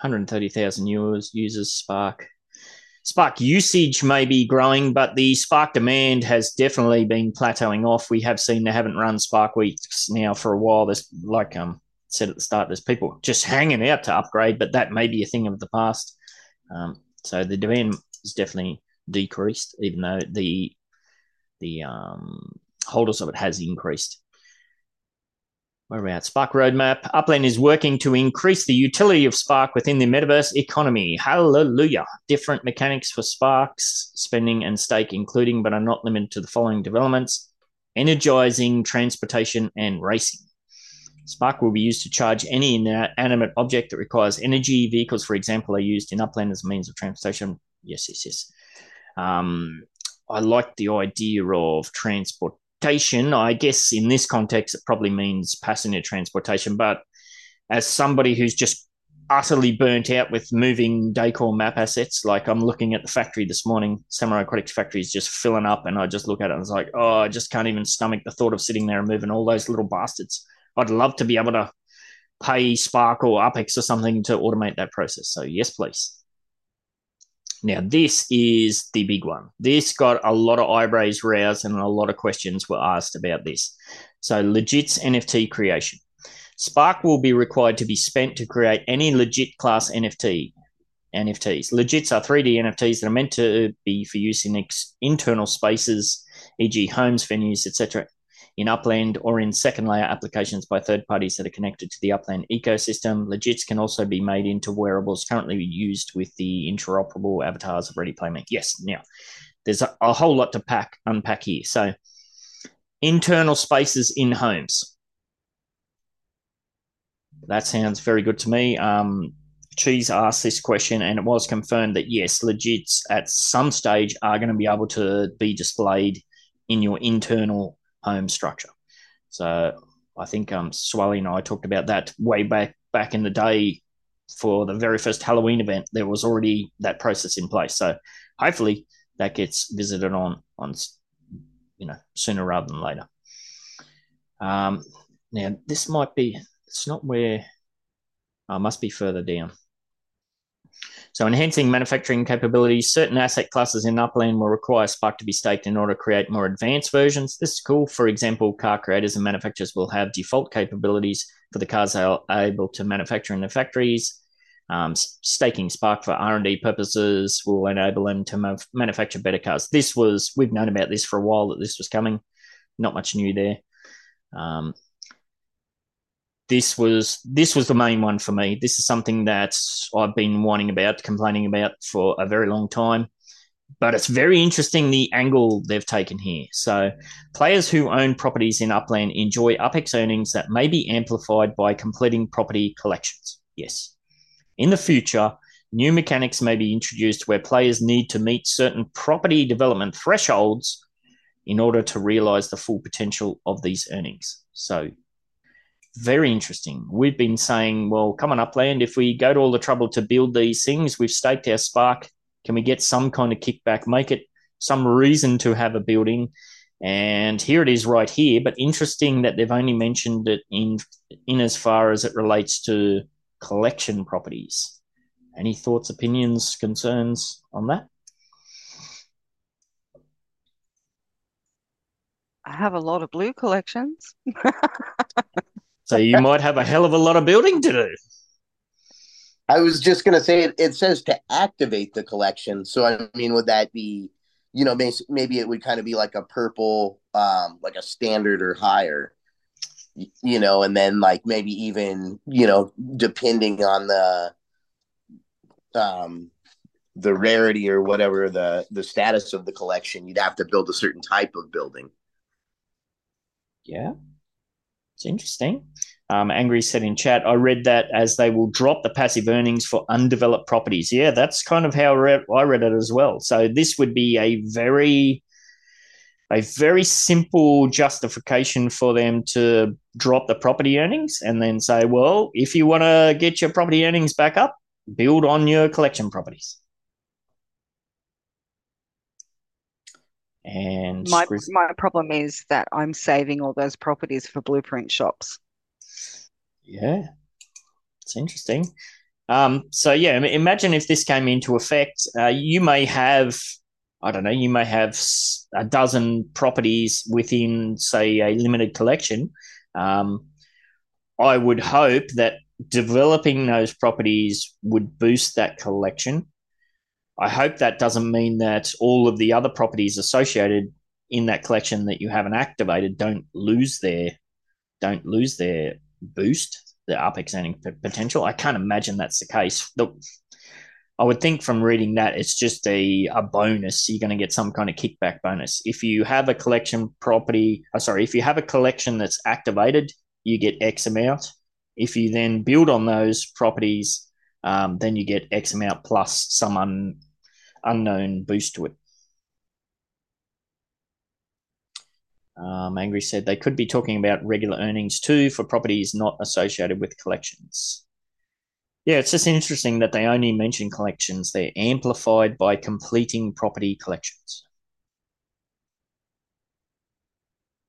130,000 users users Spark. Spark usage may be growing, but the Spark demand has definitely been plateauing off. We have seen they haven't run Spark weeks now for a while. There's like um said at the start, there's people just hanging out to upgrade, but that may be a thing of the past. Um, so the demand has definitely decreased, even though the the um, holders of it has increased where are we at? Spark roadmap. Upland is working to increase the utility of Spark within the metaverse economy. Hallelujah. Different mechanics for Sparks, spending and stake, including but are not limited to the following developments energizing, transportation, and racing. Spark will be used to charge any inanimate object that requires energy. Vehicles, for example, are used in upland as a means of transportation. Yes, yes, yes. Um, I like the idea of transportation. I guess in this context, it probably means passenger transportation. But as somebody who's just utterly burnt out with moving Dacor map assets. Like I'm looking at the factory this morning, Samurai Aquatics factory is just filling up, and I just look at it and it's like, oh, I just can't even stomach the thought of sitting there and moving all those little bastards. I'd love to be able to pay Spark or Apex or something to automate that process. So yes, please. Now this is the big one. This got a lot of eyebrows raised and a lot of questions were asked about this. So Legit's NFT creation. Spark will be required to be spent to create any legit class NFT. NFTs. Legits are 3D NFTs that are meant to be for use in ex- internal spaces, e.g., homes, venues, etc., in Upland or in second layer applications by third parties that are connected to the Upland ecosystem. Legits can also be made into wearables currently used with the interoperable avatars of Ready Player Me. Yes, now there's a, a whole lot to pack unpack here. So, internal spaces in homes. That sounds very good to me. Um, Cheese asked this question, and it was confirmed that yes, legits at some stage are going to be able to be displayed in your internal home structure. So I think um, Swally and I talked about that way back back in the day for the very first Halloween event. There was already that process in place. So hopefully that gets visited on on you know sooner rather than later. Um, now this might be it's not where. Oh, must be further down. So, enhancing manufacturing capabilities, certain asset classes in Upland will require Spark to be staked in order to create more advanced versions. This is cool. For example, car creators and manufacturers will have default capabilities for the cars they are able to manufacture in their factories. Um, staking Spark for R&D purposes will enable them to ma- manufacture better cars. This was, we've known about this for a while that this was coming. Not much new there. Um, this was this was the main one for me. This is something that I've been whining about, complaining about for a very long time. But it's very interesting the angle they've taken here. So, players who own properties in Upland enjoy UPX earnings that may be amplified by completing property collections. Yes. In the future, new mechanics may be introduced where players need to meet certain property development thresholds in order to realize the full potential of these earnings. So, very interesting. We've been saying, well, come on, Upland, if we go to all the trouble to build these things, we've staked our spark. Can we get some kind of kickback, make it some reason to have a building? And here it is right here. But interesting that they've only mentioned it in in as far as it relates to collection properties. Any thoughts, opinions, concerns on that? I have a lot of blue collections. (laughs) So you might have a hell of a lot of building to do. I was just going to say it, it says to activate the collection. So, I mean, would that be, you know, maybe it would kind of be like a purple, um, like a standard or higher, you know, and then like maybe even, you know, depending on the, um, the rarity or whatever the the status of the collection, you'd have to build a certain type of building. Yeah, it's interesting. Um, Angry said in chat, I read that as they will drop the passive earnings for undeveloped properties. Yeah, that's kind of how I read, I read it as well. So this would be a very, a very simple justification for them to drop the property earnings and then say, well, if you want to get your property earnings back up, build on your collection properties. And my my problem is that I'm saving all those properties for blueprint shops. Yeah, it's interesting. Um, so yeah, imagine if this came into effect. Uh, you may have, I don't know, you may have a dozen properties within, say, a limited collection. Um, I would hope that developing those properties would boost that collection I hope that doesn't mean that all of the other properties associated in that collection that you haven't activated don't lose their don't lose their boost, the UpX earning potential. I can't imagine that's the case. The, I would think from reading that it's just a, a bonus. You're going to get some kind of kickback bonus. If you have a collection property, oh, sorry, if you have a collection that's activated, you get X amount. If you then build on those properties, um, then you get X amount plus some un, unknown boost to it. Um, Angry said they could be talking about regular earnings too for properties not associated with collections. Yeah, it's just interesting that they only mention collections. They're amplified by completing property collections.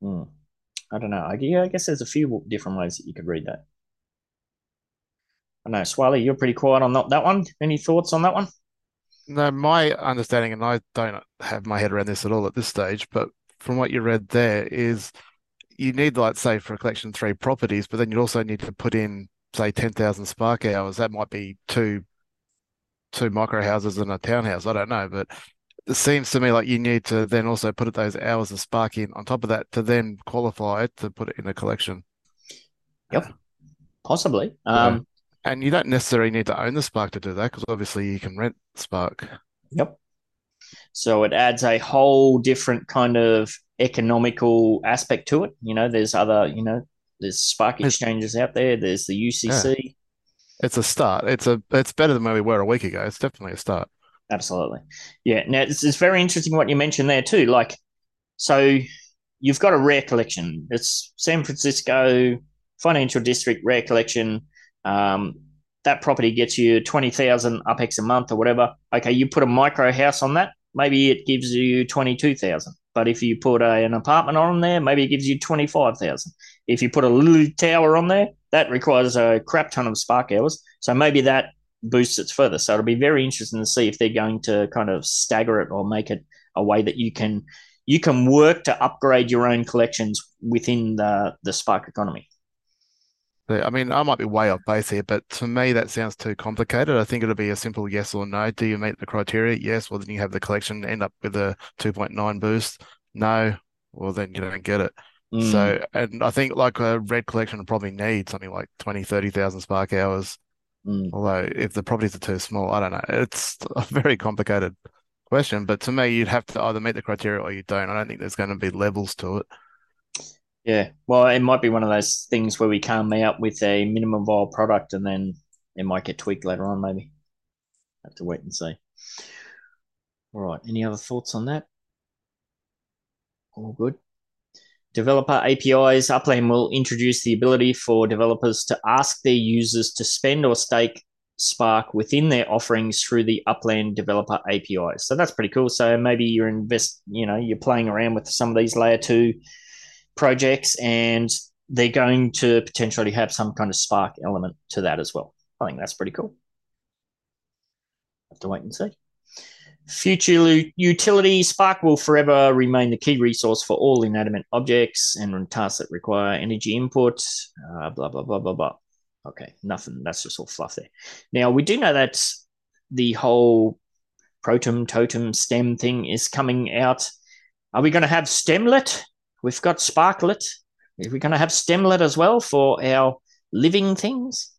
Hmm. I don't know. I, yeah, I guess there's a few different ways that you could read that. I know, Swally, you're pretty quiet on that, that one. Any thoughts on that one? No, my understanding, and I don't have my head around this at all at this stage, but from what you read there is you need, like, say, for a collection three properties, but then you also need to put in, say, 10,000 spark hours. That might be two two micro houses and a townhouse. I don't know, but it seems to me like you need to then also put those hours of spark in on top of that to then qualify it to put it in a collection. Yep, possibly. Um, and you don't necessarily need to own the Spark to do that because obviously you can rent Spark. Yep. So it adds a whole different kind of economical aspect to it. You know, there's other, you know, there's Spark exchanges out there. There's the UCC. Yeah. It's a start. It's a it's better than where we were a week ago. It's definitely a start. Absolutely. Yeah. Now it's, it's very interesting what you mentioned there too. Like, so you've got a rare collection. It's San Francisco Financial District Rare Collection um, that property gets you 20,000 UPX a month or whatever. Okay, you put a micro house on that, maybe it gives you 22,000. But if you put a, an apartment on there, maybe it gives you 25,000. If you put a little tower on there, that requires a crap ton of spark hours. So maybe that boosts it further. So it'll be very interesting to see if they're going to kind of stagger it or make it a way that you can you can work to upgrade your own collections within the the Spark economy. I mean, I might be way off base here, but to me, that sounds too complicated. I think it'll be a simple yes or no. Do you meet the criteria? Yes. Well, then you have the collection end up with a 2.9 boost. No. Well, then you don't get it. Mm. So, and I think like a red collection probably need something like 20, 30,000 spark hours. Mm. Although if the properties are too small, I don't know. It's a very complicated question, but to me, you'd have to either meet the criteria or you don't. I don't think there's going to be levels to it. Yeah, well, it might be one of those things where we come out with a minimum viable product and then it might get tweaked later on, maybe. Have to wait and see. All right, any other thoughts on that? All good. Developer APIs. Upland will introduce the ability for developers to ask their users to spend or stake Spark within their offerings through the Upland developer APIs. So that's pretty cool. So maybe you're invest, you know, you're playing around with some of these layer two projects and they're going to potentially have some kind of spark element to that as well. I think that's pretty cool. Have to wait and see. Future utility Spark will forever remain the key resource for all inanimate objects and tasks that require energy input. Uh, blah blah blah blah blah. Okay, nothing. That's just all fluff there. Now we do know that the whole proton totem stem thing is coming out. Are we going to have Stemlet? We've got Sparklet. We're we going to have Stemlet as well for our living things?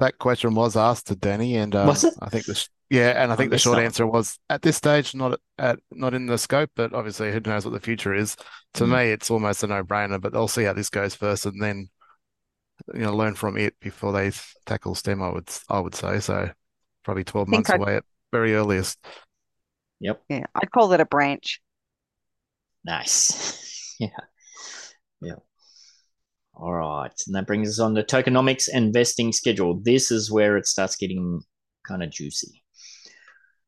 That question was asked to Danny, and um, was it? I think the yeah, and I think the short answer was at this stage not at not in the scope, but obviously who knows what the future is. To mm. me, it's almost a no brainer, but they'll see how this goes first, and then you know learn from it before they tackle STEM. I would I would say so. Probably twelve months I'd... away at very earliest. Yep. Yeah, I'd call it a branch. Nice. (laughs) yeah. Yeah. All right. And that brings us on to tokenomics and vesting schedule. This is where it starts getting kind of juicy.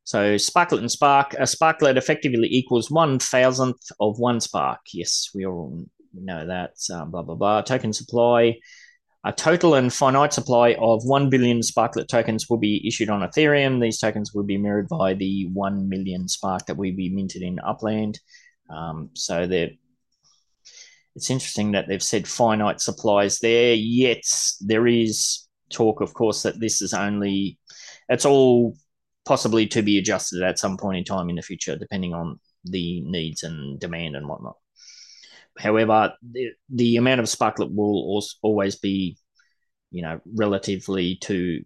So Sparklet and Spark, a Sparklet effectively equals one thousandth of one Spark. Yes, we all know that. Uh, blah blah blah. Token supply. A total and finite supply of 1 billion Sparklet tokens will be issued on Ethereum. These tokens will be mirrored by the 1 million Spark that will be minted in Upland. Um, so they're it's interesting that they've said finite supplies there, yet there is talk, of course, that this is only it's all possibly to be adjusted at some point in time in the future, depending on the needs and demand and whatnot. However, the, the amount of sparklet will always be, you know, relatively to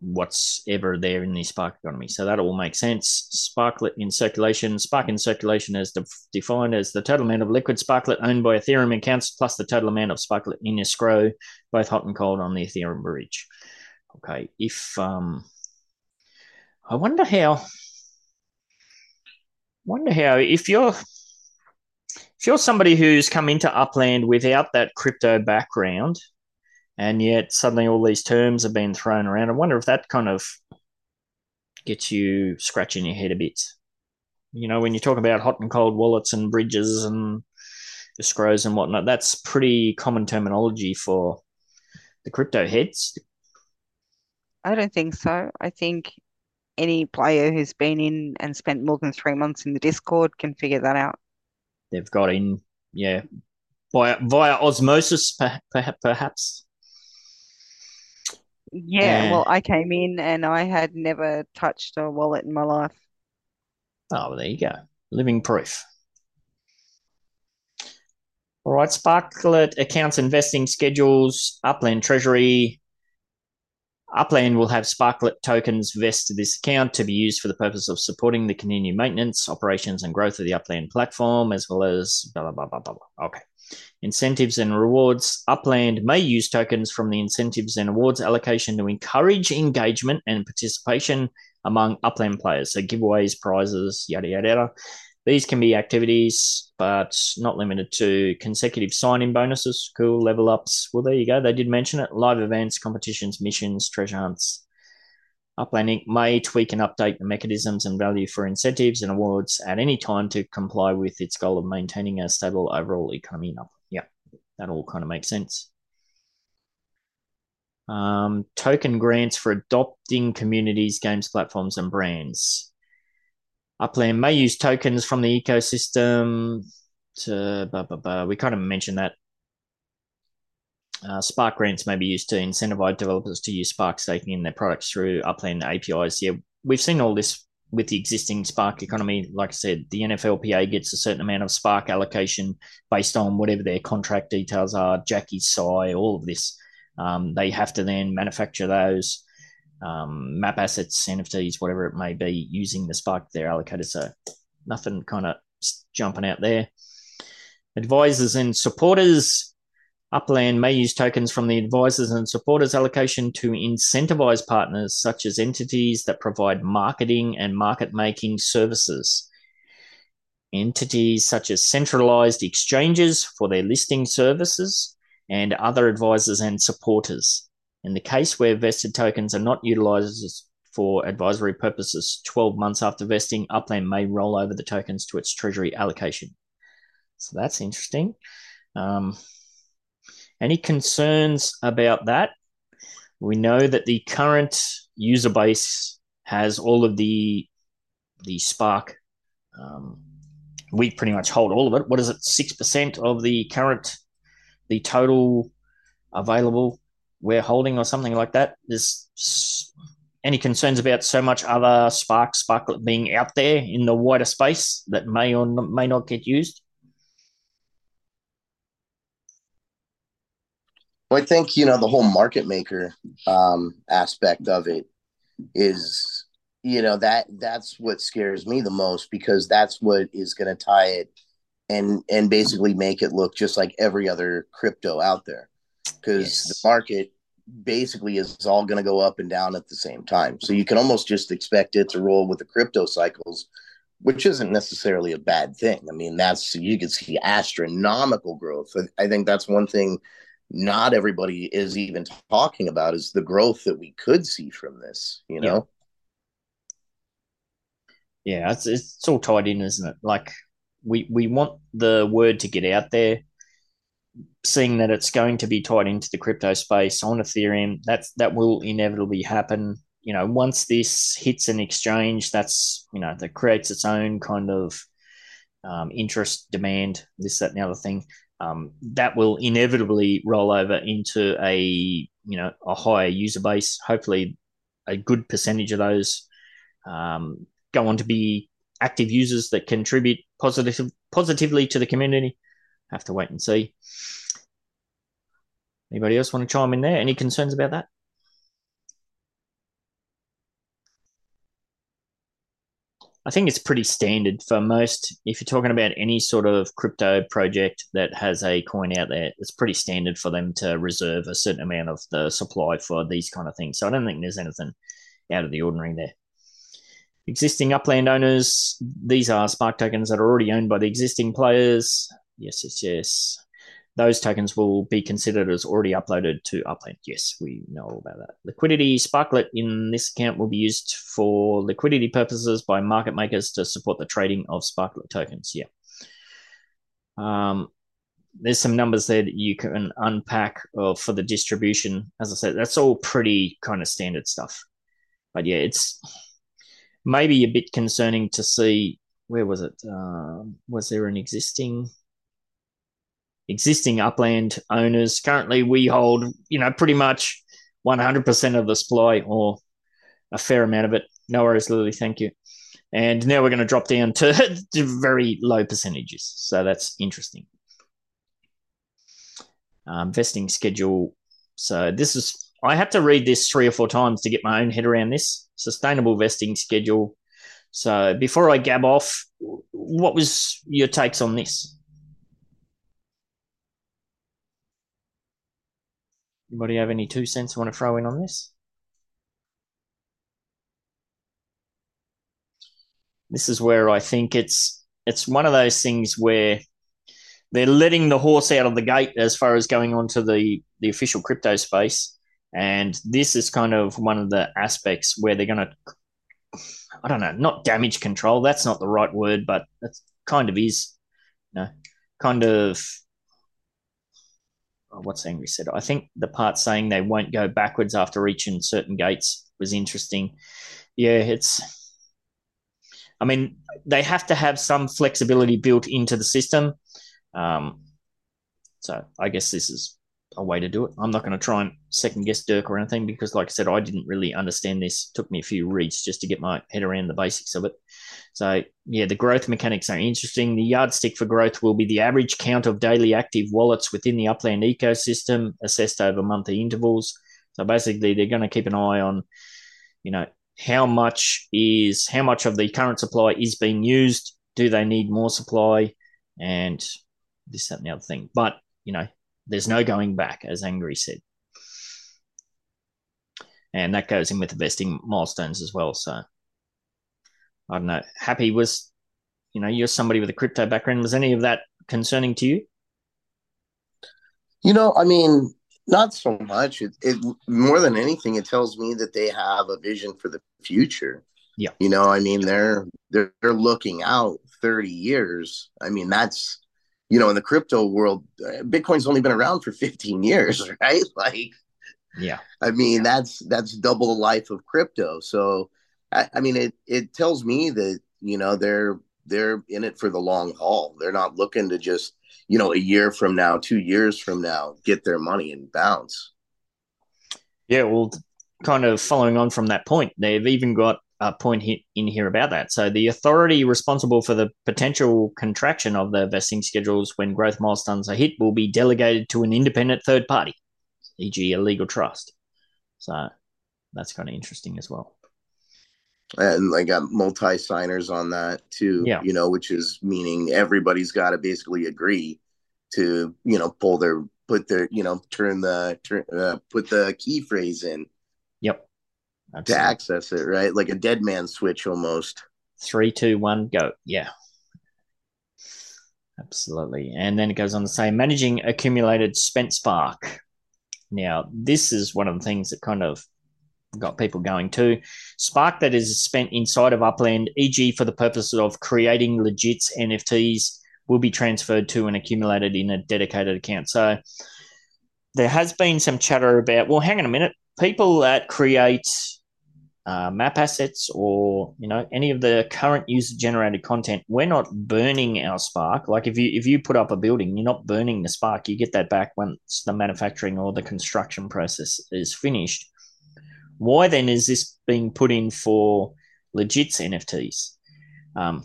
what's ever there in the Spark economy. So that all makes sense. Sparklet in circulation. Spark in circulation is defined as the total amount of liquid Sparklet owned by Ethereum accounts plus the total amount of Sparklet in escrow, both hot and cold on the Ethereum bridge. Okay, if um, I wonder how, wonder how if you're if you're somebody who's come into Upland without that crypto background and yet suddenly all these terms have been thrown around. I wonder if that kind of gets you scratching your head a bit. You know, when you talk about hot and cold wallets and bridges and escrows and whatnot, that's pretty common terminology for the crypto heads. I don't think so. I think any player who's been in and spent more than three months in the Discord can figure that out. They've got in, yeah, via, via osmosis, perhaps. Yeah, well, I came in and I had never touched a wallet in my life. Oh, well, there you go. Living proof. All right, Sparklet accounts investing schedules, Upland Treasury. Upland will have Sparklet tokens vest to this account to be used for the purpose of supporting the continued maintenance, operations, and growth of the Upland platform, as well as blah, blah, blah, blah, blah. Okay. Incentives and rewards. Upland may use tokens from the incentives and awards allocation to encourage engagement and participation among Upland players. So giveaways, prizes, yada yada yada. These can be activities, but not limited to consecutive sign-in bonuses, cool level ups. Well, there you go. They did mention it. Live events, competitions, missions, treasure hunts. Upland may tweak and update the mechanisms and value for incentives and awards at any time to comply with its goal of maintaining a stable overall economy in Upland that all kind of makes sense. Um, token grants for adopting communities, games, platforms, and brands. Upland may use tokens from the ecosystem to, blah, blah, blah. we kind of mentioned that. Uh, Spark grants may be used to incentivize developers to use Spark staking in their products through Upland APIs. Yeah, we've seen all this with the existing Spark economy, like I said, the NFLPA gets a certain amount of Spark allocation based on whatever their contract details are, Jackie Sai, all of this. Um, they have to then manufacture those um, map assets, NFTs, whatever it may be, using the Spark they're allocated. So nothing kind of jumping out there. Advisors and supporters Upland may use tokens from the advisors and supporters allocation to incentivize partners such as entities that provide marketing and market making services. Entities such as centralized exchanges for their listing services and other advisors and supporters. In the case where vested tokens are not utilized for advisory purposes 12 months after vesting, Upland may roll over the tokens to its treasury allocation. So that's interesting. Um, any concerns about that? We know that the current user base has all of the the Spark. Um, we pretty much hold all of it. What is it? Six percent of the current, the total available we're holding, or something like that. There's any concerns about so much other Spark Sparklet being out there in the wider space that may or may not get used? I think you know the whole market maker um, aspect of it is you know that that's what scares me the most because that's what is going to tie it and and basically make it look just like every other crypto out there. Because yes. the market basically is all going to go up and down at the same time. So you can almost just expect it to roll with the crypto cycles which isn't necessarily a bad thing. I mean that's you can see astronomical growth. I think that's one thing not everybody is even talking about is the growth that we could see from this you know? Yeah, yeah it's, it's all tied in isn't it? Like we we want the word to get out there seeing that it's going to be tied into the crypto space on ethereum. That's that will inevitably happen. You know once this hits an exchange that's you know that creates its own kind of um, interest demand this that and the other thing um, that will inevitably roll over into a you know a higher user base. Hopefully, a good percentage of those um, go on to be active users that contribute positive positively to the community. Have to wait and see. Anybody else want to chime in there? Any concerns about that? I think it's pretty standard for most. If you're talking about any sort of crypto project that has a coin out there, it's pretty standard for them to reserve a certain amount of the supply for these kind of things. So I don't think there's anything out of the ordinary there. Existing upland owners, these are Spark tokens that are already owned by the existing players. Yes, yes, yes those tokens will be considered as already uploaded to Upland. Yes, we know all about that. Liquidity Sparklet in this account will be used for liquidity purposes by market makers to support the trading of Sparklet tokens. Yeah. Um, there's some numbers there that you can unpack uh, for the distribution. As I said, that's all pretty kind of standard stuff. But yeah, it's maybe a bit concerning to see where was it? Uh, was there an existing existing upland owners. Currently, we hold, you know, pretty much 100% of the supply or a fair amount of it. No worries, Lily. Thank you. And now we're going to drop down to, (laughs) to very low percentages. So that's interesting. Um, vesting schedule. So this is, I had to read this three or four times to get my own head around this sustainable vesting schedule. So before I gab off, what was your takes on this? Anybody have any two cents want to throw in on this? This is where I think it's it's one of those things where they're letting the horse out of the gate as far as going on to the the official crypto space, and this is kind of one of the aspects where they're going to I don't know, not damage control. That's not the right word, but it kind of is. You know, kind of Oh, what's Angry said. I think the part saying they won't go backwards after reaching certain gates was interesting. Yeah, it's. I mean, they have to have some flexibility built into the system. Um, so I guess this is a way to do it. I'm not going to try and second guess Dirk or anything because, like I said, I didn't really understand this. It took me a few reads just to get my head around the basics of it. So, yeah, the growth mechanics are interesting. The yardstick for growth will be the average count of daily active wallets within the Upland ecosystem assessed over monthly intervals. So, basically, they're going to keep an eye on, you know, how much is how much of the current supply is being used. Do they need more supply? And this, that, and the other thing. But you know, there's no going back, as Angry said. And that goes in with the vesting milestones as well. So I don't know. Happy was, you know, you're somebody with a crypto background. Was any of that concerning to you? You know, I mean, not so much. It, it more than anything, it tells me that they have a vision for the future. Yeah. You know, I mean, they're they're they're looking out 30 years. I mean, that's you know, in the crypto world, uh, Bitcoin's only been around for 15 years, (laughs) right? Like, yeah, I mean, that's that's double the life of crypto. So, I, I mean, it it tells me that you know they're they're in it for the long haul. They're not looking to just you know a year from now, two years from now, get their money and bounce. Yeah, well, kind of following on from that point, they've even got uh, point in here about that. So the authority responsible for the potential contraction of the vesting schedules when growth milestones are hit will be delegated to an independent third party, e.g., a legal trust. So that's kind of interesting as well. And I got multi signers on that too. Yeah. You know, which is meaning everybody's got to basically agree to you know pull their put their you know turn the turn uh, put the key phrase in. Absolutely. to access it, right? Like a dead man switch almost. Three, two, one, go. Yeah. Absolutely. And then it goes on to say managing accumulated spent spark. Now, this is one of the things that kind of got people going too. Spark that is spent inside of Upland, e.g., for the purposes of creating legit NFTs, will be transferred to and accumulated in a dedicated account. So there has been some chatter about, well, hang on a minute, people that create uh, map assets or you know any of the current user generated content we're not burning our spark. Like if you if you put up a building you're not burning the spark. You get that back once the manufacturing or the construction process is finished. Why then is this being put in for legit nfts um,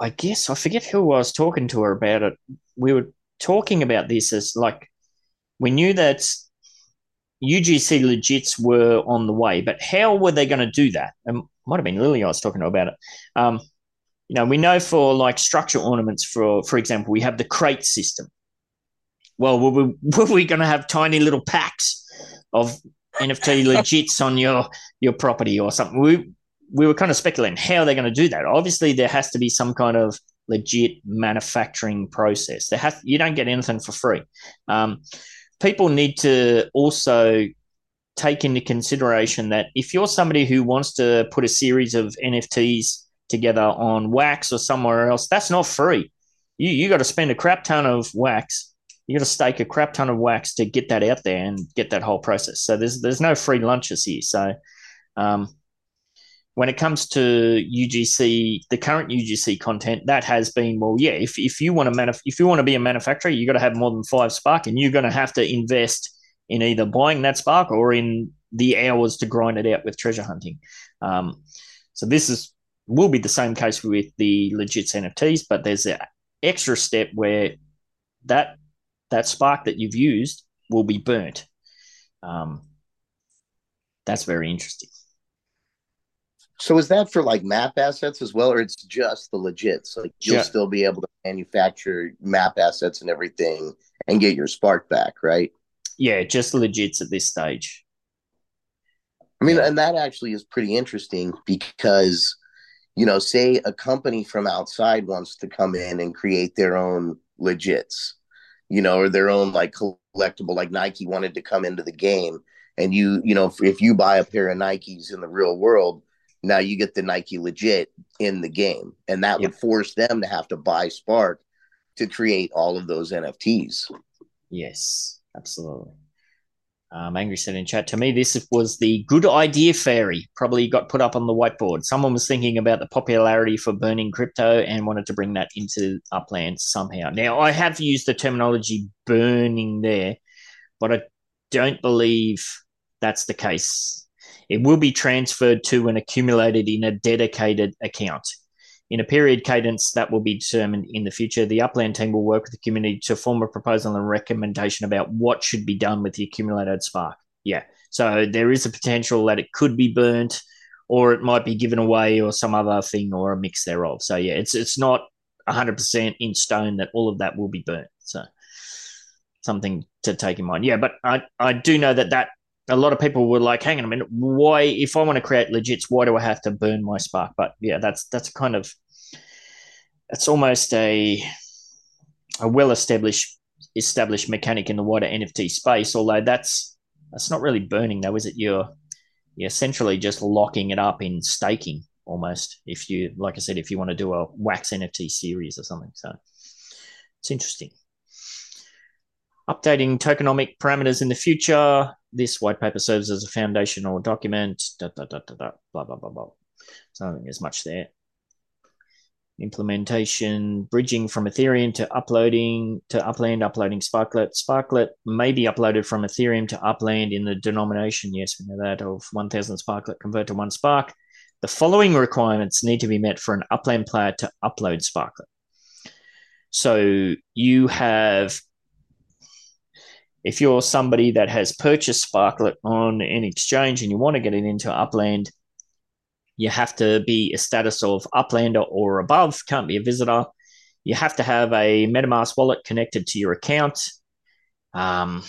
i guess i forget who i was talking to her about it. We were talking about this as like we knew that UGC legits were on the way, but how were they going to do that? And might have been Lily I was talking to about it. Um, you know, we know for like structural ornaments, for for example, we have the crate system. Well, were we, (laughs) were we going to have tiny little packs of NFT (laughs) legits on your your property or something? We we were kind of speculating how they're going to do that. Obviously, there has to be some kind of legit manufacturing process. There has you don't get anything for free. Um, people need to also take into consideration that if you're somebody who wants to put a series of NFTs together on Wax or somewhere else, that's not free. You you got to spend a crap ton of wax. You got to stake a crap ton of wax to get that out there and get that whole process. So there's there's no free lunches here. So um, when it comes to UGC, the current UGC content, that has been well, yeah. If, if you want to manuf- if you want to be a manufacturer, you got to have more than five Spark, and you're going to have to invest in either buying that Spark or in the hours to grind it out with treasure hunting. Um, so this is will be the same case with the legit NFTs, but there's an extra step where that that Spark that you've used will be burnt. Um, that's very interesting. So is that for like map assets as well, or it's just the legits? Like you'll yeah. still be able to manufacture map assets and everything and get your spark back, right? Yeah, just legits at this stage. I mean, yeah. and that actually is pretty interesting because, you know, say a company from outside wants to come in and create their own legits, you know, or their own like collectible, like Nike wanted to come into the game. And you, you know, if, if you buy a pair of Nikes in the real world, now you get the Nike legit in the game, and that yep. would force them to have to buy Spark to create all of those NFTs. Yes, absolutely. Um, Angry said in chat, to me, this was the good idea fairy. Probably got put up on the whiteboard. Someone was thinking about the popularity for burning crypto and wanted to bring that into Upland somehow. Now, I have used the terminology burning there, but I don't believe that's the case it will be transferred to and accumulated in a dedicated account. In a period cadence that will be determined in the future, the Upland team will work with the community to form a proposal and recommendation about what should be done with the accumulated spark. Yeah. So there is a potential that it could be burnt or it might be given away or some other thing or a mix thereof. So yeah, it's it's not 100% in stone that all of that will be burnt. So something to take in mind. Yeah, but I, I do know that that a lot of people were like, hang on a minute, why if I want to create legits, why do I have to burn my spark? But yeah, that's that's kind of it's almost a a well established established mechanic in the wider NFT space, although that's that's not really burning though, is it? You're you're essentially just locking it up in staking almost if you like I said, if you want to do a wax NFT series or something. So it's interesting. Updating tokenomic parameters in the future this white paper serves as a foundational document, da, da, da, da, da, blah, blah, blah, blah. So I don't think there's much there. Implementation, bridging from Ethereum to uploading to Upland, uploading Sparklet. Sparklet may be uploaded from Ethereum to Upland in the denomination, yes, we know that, of 1000 Sparklet convert to one Spark. The following requirements need to be met for an Upland player to upload Sparklet. So you have if you're somebody that has purchased Sparklet on an exchange and you want to get it into Upland, you have to be a status of Uplander or above, can't be a visitor. You have to have a MetaMask wallet connected to your account. Um,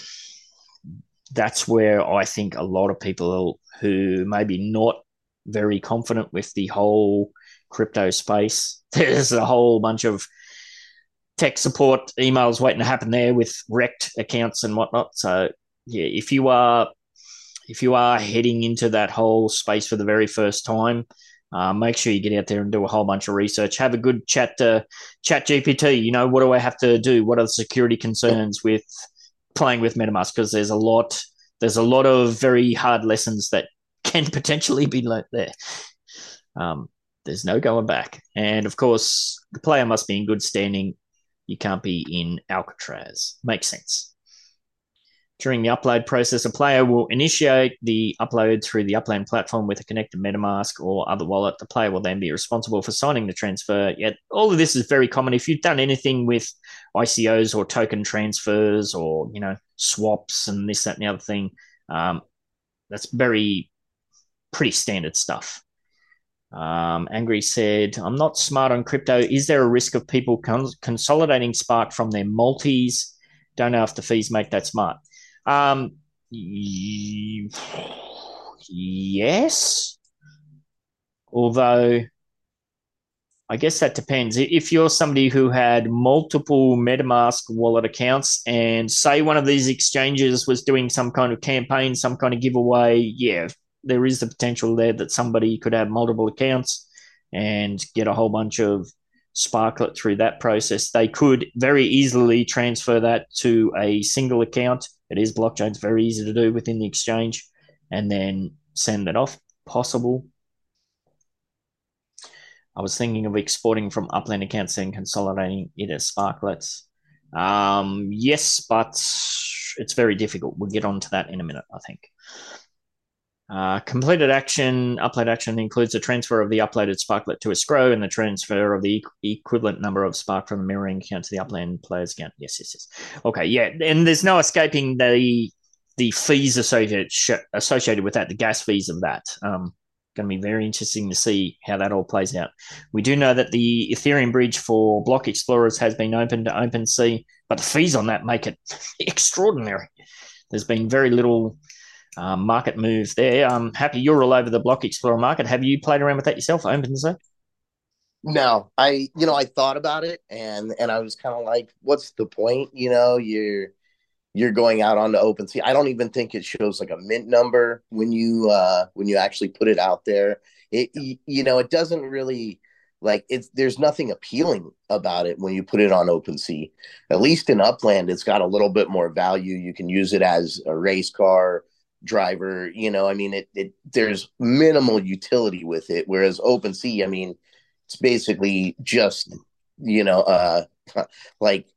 that's where I think a lot of people who maybe not very confident with the whole crypto space, (laughs) there's a whole bunch of tech support emails waiting to happen there with wrecked accounts and whatnot. So yeah, if you are if you are heading into that whole space for the very first time, uh, make sure you get out there and do a whole bunch of research. Have a good chat to ChatGPT. You know, what do I have to do? What are the security concerns with playing with MetaMask? Because there's a lot there's a lot of very hard lessons that can (laughs) potentially be learnt there. Um, there's no going back. And of course, the player must be in good standing you can't be in Alcatraz. Makes sense. During the upload process, a player will initiate the upload through the Upland platform with a connected MetaMask or other wallet. The player will then be responsible for signing the transfer. Yet, all of this is very common. If you've done anything with ICOs or token transfers or you know swaps and this, that, and the other thing, Um, that's very pretty standard stuff. Um, Angry said, I'm not smart on crypto. Is there a risk of people cons- consolidating Spark from their multis? Don't know if the fees make that smart. Um, y- yes. Although, I guess that depends. If you're somebody who had multiple MetaMask wallet accounts and say one of these exchanges was doing some kind of campaign, some kind of giveaway, yeah, there is the potential there that somebody could have multiple accounts and get a whole bunch of Sparklet through that process. They could very easily transfer that to a single account. It is blockchain; it's very easy to do within the exchange, and then send it off. Possible. I was thinking of exporting from Upland accounts and consolidating it as Sparklets. Um, yes, but it's very difficult. We'll get on to that in a minute, I think. Uh, completed action, upload action includes the transfer of the uploaded Sparklet to a escrow and the transfer of the equivalent number of Spark from the mirroring account to the Upland player's account. Yes, yes, yes. Okay, yeah, and there's no escaping the the fees associated associated with that, the gas fees of that. Um, going to be very interesting to see how that all plays out. We do know that the Ethereum bridge for block explorers has been opened to OpenSea, but the fees on that make it (laughs) extraordinary. There's been very little um, market move there. I'm happy you're all over the block explorer market. Have you played around with that yourself, OpenSea? No, I you know I thought about it and and I was kind of like, what's the point? You know, you're you're going out onto OpenSea. I don't even think it shows like a mint number when you uh when you actually put it out there. It you know it doesn't really like it's there's nothing appealing about it when you put it on OpenSea. At least in Upland, it's got a little bit more value. You can use it as a race car driver. You know, I mean, it, it there's minimal utility with it. Whereas OpenSea, I mean, it's basically just you know, uh, (laughs) like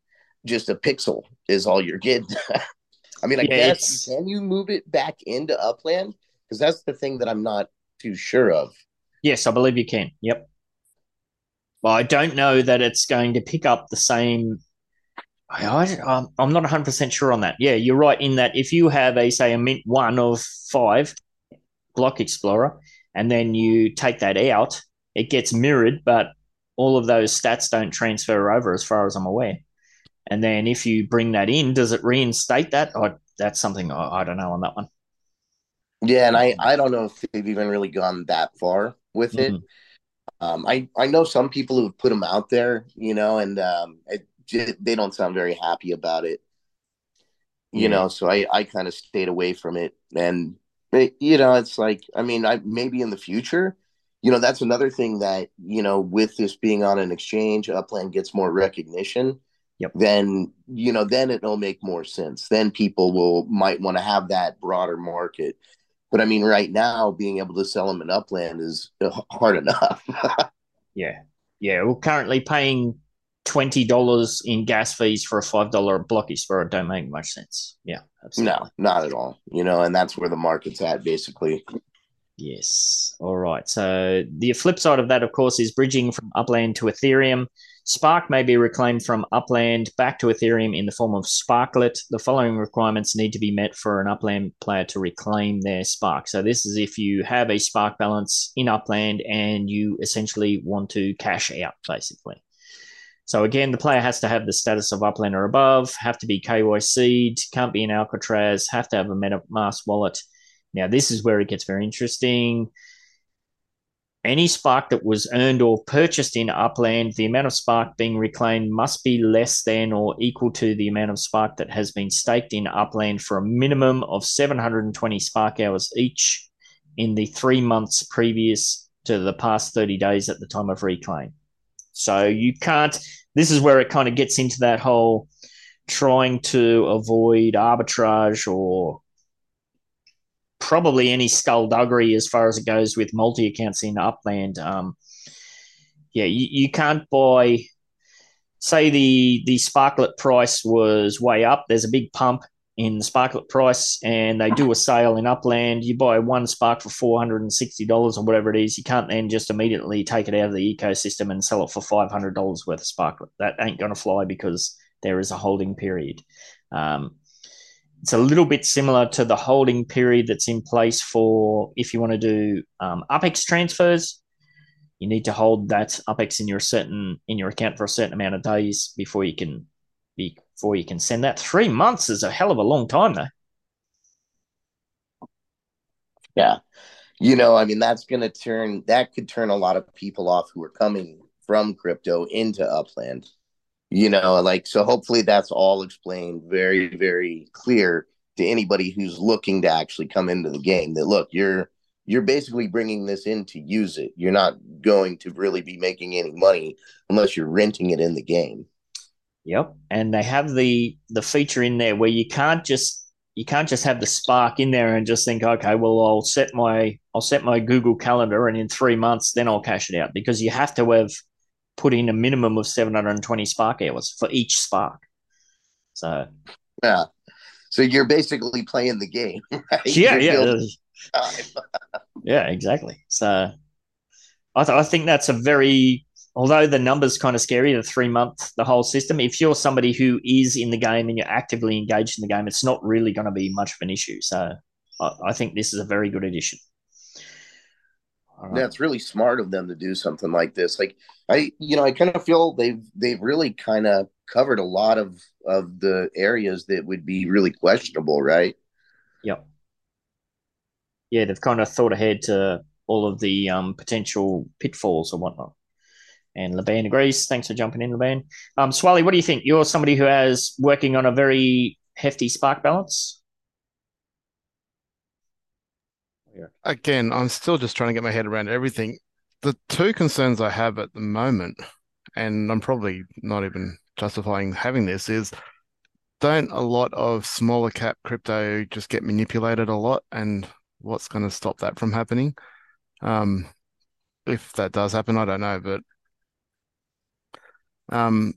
just a pixel is all you're getting. (laughs) I mean, I yeah, guess it's... can you move it back into Upland? Because that's the thing that I'm not too sure of. Yes, I believe you can. Yep. Well, I don't know that it's going to pick up the same I, I'm not 100% sure on that. Yeah, you're right in that if you have a, say, a mint one of five Block Explorer, and then you take that out, it gets mirrored, but all of those stats don't transfer over as far as I'm aware. And then if you bring that in, does it reinstate that? Or that's something I, I don't know on that one. Yeah, and I, I don't know if they've even really gone that far with it. Mm-hmm. Um, I, I know some people who've put them out there, you know, and um, it, they don't sound very happy about it. You know, so I I kind of stayed away from it, and it, you know, it's like I mean, I maybe in the future, you know, that's another thing that you know, with this being on an exchange, Upland gets more recognition. Yep. Then you know, then it'll make more sense. Then people will might want to have that broader market. But I mean, right now, being able to sell them in Upland is uh, hard enough. (laughs) yeah, yeah. We're currently paying twenty dollars in gas fees for a five dollar block explorer don't make much sense. Yeah, absolutely. no, not at all. You know, and that's where the market's at, basically. Yes. All right. So the flip side of that, of course, is bridging from Upland to Ethereum. Spark may be reclaimed from Upland back to Ethereum in the form of Sparklet. The following requirements need to be met for an Upland player to reclaim their Spark. So, this is if you have a Spark balance in Upland and you essentially want to cash out, basically. So again, the player has to have the status of upland or above, have to be KYC'd, can't be in Alcatraz, have to have a MetaMask wallet. Now, this is where it gets very interesting. Any spark that was earned or purchased in Upland, the amount of spark being reclaimed must be less than or equal to the amount of spark that has been staked in Upland for a minimum of 720 spark hours each in the three months previous to the past 30 days at the time of reclaim. So you can't this is where it kind of gets into that whole trying to avoid arbitrage or probably any skullduggery as far as it goes with multi accounts in Upland. Um, yeah, you, you can't buy. Say the the Sparklet price was way up. There's a big pump in the Sparklet price, and they do a sale in Upland. You buy one Spark for four hundred and sixty dollars or whatever it is. You can't then just immediately take it out of the ecosystem and sell it for five hundred dollars worth of Sparklet. That ain't going to fly because there is a holding period. Um, it's a little bit similar to the holding period that's in place for if you want to do um, UPX transfers. You need to hold that UPX in your certain in your account for a certain amount of days before you can before you can send that. Three months is a hell of a long time, though. Yeah, you know, I mean, that's going to turn that could turn a lot of people off who are coming from crypto into Upland you know like so hopefully that's all explained very very clear to anybody who's looking to actually come into the game that look you're you're basically bringing this in to use it you're not going to really be making any money unless you're renting it in the game yep and they have the the feature in there where you can't just you can't just have the spark in there and just think okay well i'll set my i'll set my google calendar and in three months then i'll cash it out because you have to have put in a minimum of 720 spark hours for each spark. So, yeah. So you're basically playing the game, (laughs) right? Yeah, yeah. (laughs) (laughs) yeah, exactly. So I, th- I think that's a very, although the number's kind of scary, the three month, the whole system, if you're somebody who is in the game and you're actively engaged in the game, it's not really going to be much of an issue. So I, I think this is a very good addition. Yeah, it's really smart of them to do something like this. Like I, you know, I kind of feel they've they've really kind of covered a lot of of the areas that would be really questionable, right? Yep. Yeah, they've kind of thought ahead to all of the um, potential pitfalls or whatnot. And Laban agrees. Thanks for jumping in, Laban. Um, Swally, what do you think? You're somebody who has working on a very hefty spark balance. Again, I'm still just trying to get my head around everything. The two concerns I have at the moment, and I'm probably not even justifying having this, is don't a lot of smaller cap crypto just get manipulated a lot? And what's going to stop that from happening? Um, if that does happen, I don't know, but um,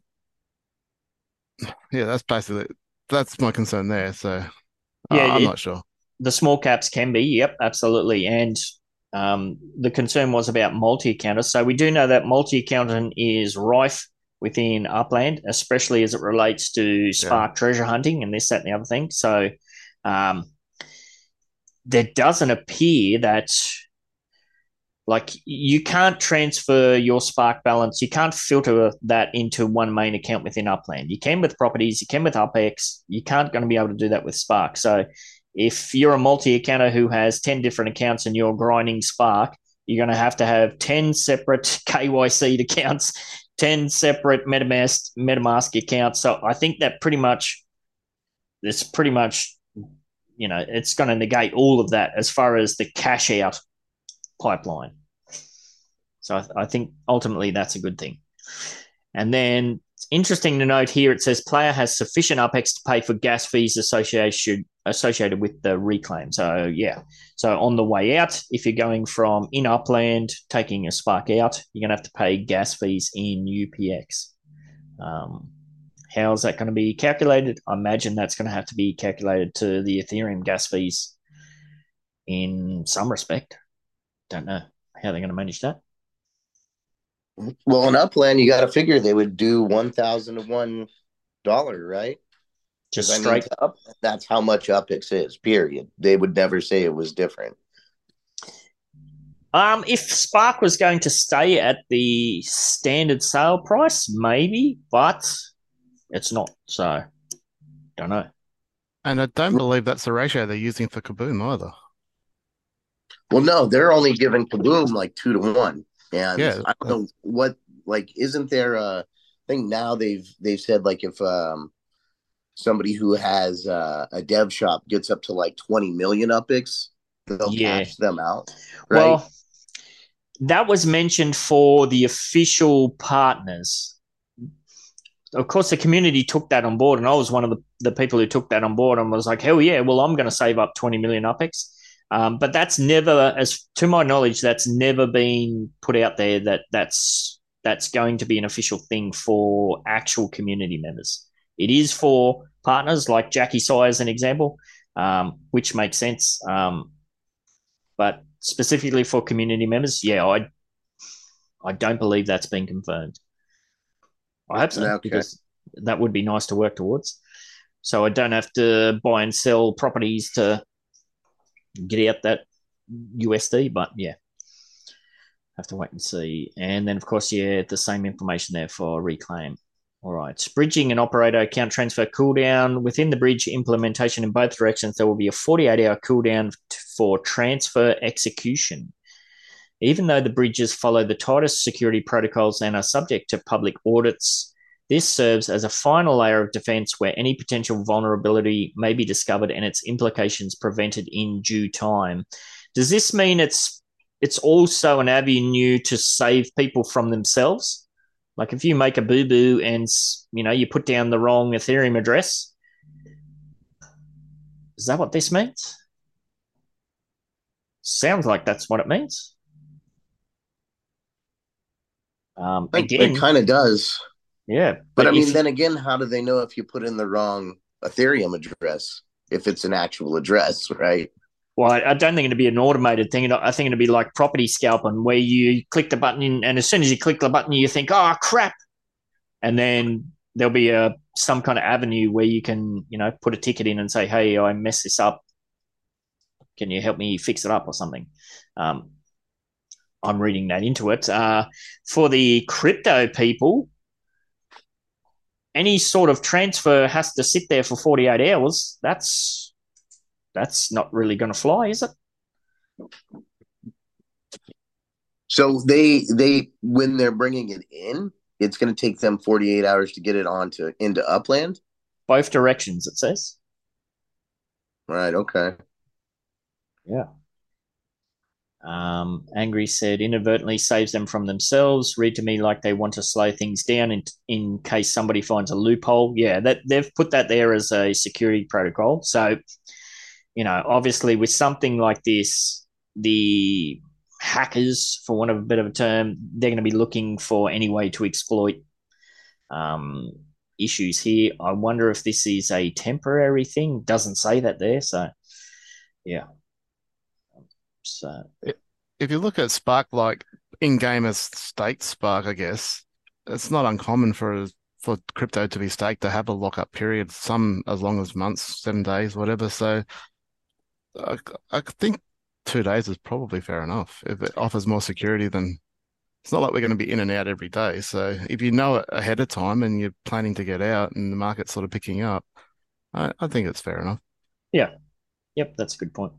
yeah, that's basically that's my concern there. So yeah, uh, I'm it, not sure the small caps can be, yep, absolutely. And um, the concern was about multi accounters. So we do know that multi accounting is rife within Upland, especially as it relates to Spark yeah. treasure hunting and this, that, and the other thing. So um, there doesn't appear that like you can't transfer your spark balance. You can't filter that into one main account within upland. You can with properties you can with upx you can't going to be able to do that with spark. So if you're a multi-accounter who has 10 different accounts and you're grinding Spark, you're going to have to have 10 separate (laughs) KYC accounts, 10 separate MetaMask, MetaMask accounts. So I think that pretty much, it's pretty much, you know, it's going to negate all of that as far as the cash out pipeline. So I, I think ultimately that's a good thing. And then interesting to note here it says player has sufficient UPX to pay for gas fees associated associated with the reclaim. So yeah, so on the way out, if you're going from in upland taking a spark out, you're gonna have to pay gas fees in UPX. Um, how is that going to be calculated? I imagine that's going to have to be calculated to the Ethereum gas fees in some respect. Don't know how they're going to manage that. Well, in Upland, you got to figure they would do one thousand to one dollar, right? Just straight I mean, up. That's how much UPX is. Period. They would never say it was different. Um, if Spark was going to stay at the standard sale price, maybe, but it's not. So, don't know. And I don't believe that's the ratio they're using for Kaboom either. Well, no, they're only giving Kaboom like two to one. And yeah, I don't know what like isn't there a thing now they've they've said like if um somebody who has uh, a dev shop gets up to like 20 million UPX, they'll yeah. cash them out. Right? Well, that was mentioned for the official partners. Of course, the community took that on board, and I was one of the, the people who took that on board and was like, hell yeah, well, I'm going to save up 20 million UPX. Um, but that's never, as to my knowledge, that's never been put out there that that's that's going to be an official thing for actual community members. It is for partners like Jackie Sai as an example, um, which makes sense. Um, but specifically for community members, yeah, I I don't believe that's been confirmed. I hope so okay. because that would be nice to work towards. so I don't have to buy and sell properties to get out that USD. But yeah, have to wait and see. And then, of course, yeah, the same information there for reclaim. All right. Bridging and operator account transfer cooldown. Within the bridge implementation in both directions, there will be a 48 hour cooldown for transfer execution. Even though the bridges follow the tightest security protocols and are subject to public audits, this serves as a final layer of defense where any potential vulnerability may be discovered and its implications prevented in due time. Does this mean it's it's also an avenue to save people from themselves? Like if you make a boo boo and you know you put down the wrong Ethereum address, is that what this means? Sounds like that's what it means. Um, again, it kind of does. Yeah, but, but I mean, then again, how do they know if you put in the wrong Ethereum address if it's an actual address, (laughs) right? Well, I don't think it'd be an automated thing. I think it'd be like property scalping, where you click the button, and as soon as you click the button, you think, "Oh crap," and then there'll be a some kind of avenue where you can, you know, put a ticket in and say, "Hey, I messed this up. Can you help me fix it up or something?" Um, I'm reading that into it. Uh, for the crypto people, any sort of transfer has to sit there for 48 hours. That's that's not really going to fly, is it? So they they when they're bringing it in, it's going to take them 48 hours to get it onto into upland. Both directions, it says. Right. Okay. Yeah. Um, Angry said inadvertently saves them from themselves. Read to me like they want to slow things down in in case somebody finds a loophole. Yeah, that they've put that there as a security protocol. So, you know, obviously with something like this, the hackers, for want of a bit of a term, they're going to be looking for any way to exploit um, issues here. I wonder if this is a temporary thing. Doesn't say that there, so yeah. So if you look at Spark, like in game as staked Spark, I guess it's not uncommon for for crypto to be staked to have a lockup period, some as long as months, seven days, whatever. So I, I think two days is probably fair enough if it offers more security than. It's not like we're going to be in and out every day. So if you know it ahead of time and you're planning to get out and the market's sort of picking up, I, I think it's fair enough. Yeah. Yep, that's a good point.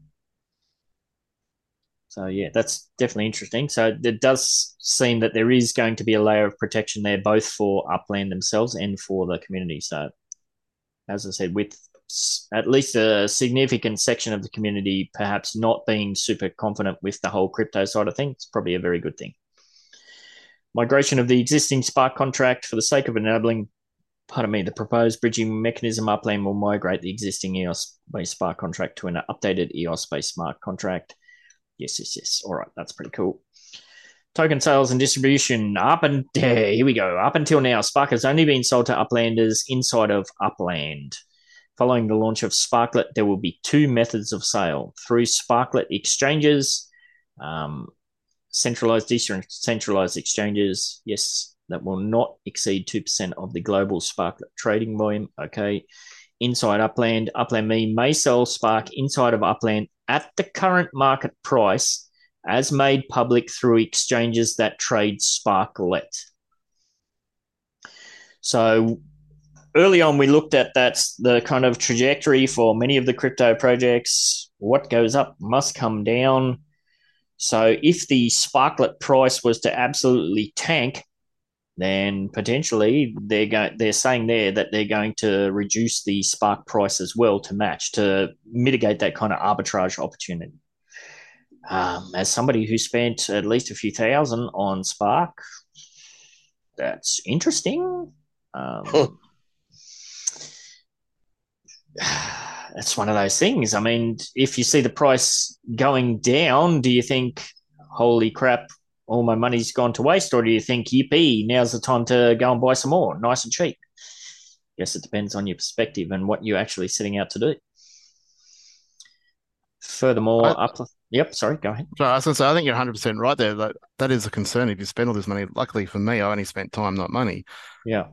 So yeah, that's definitely interesting. So it does seem that there is going to be a layer of protection there, both for Upland themselves and for the community. So, as I said, with at least a significant section of the community perhaps not being super confident with the whole crypto side of things, it's probably a very good thing. Migration of the existing Spark contract for the sake of enabling, pardon me, the proposed bridging mechanism Upland will migrate the existing EOS based Spark contract to an updated EOS based smart contract Yes, yes, yes. All right, that's pretty cool. Token sales and distribution up and yeah, here we go. Up until now, Spark has only been sold to Uplanders inside of Upland. Following the launch of Sparklet, there will be two methods of sale through Sparklet exchanges, um, centralized, decentralized exchanges. Yes, that will not exceed 2% of the global Sparklet trading volume. Okay. Inside Upland, Upland Me may sell Spark inside of Upland at the current market price as made public through exchanges that trade Sparklet. So early on, we looked at that's the kind of trajectory for many of the crypto projects. What goes up must come down. So if the Sparklet price was to absolutely tank, then potentially they're going they're saying there that they're going to reduce the spark price as well to match to mitigate that kind of arbitrage opportunity. Um, as somebody who spent at least a few thousand on spark that's interesting. Um, (sighs) that's one of those things. I mean if you see the price going down do you think holy crap all my money's gone to waste, or do you think, yippee, now's the time to go and buy some more, nice and cheap? Yes, it depends on your perspective and what you're actually setting out to do. Furthermore, I, up. Yep, sorry, go ahead. I was going to say, I think you're 100% right there. That, that is a concern if you spend all this money. Luckily for me, I only spent time, not money. Yeah.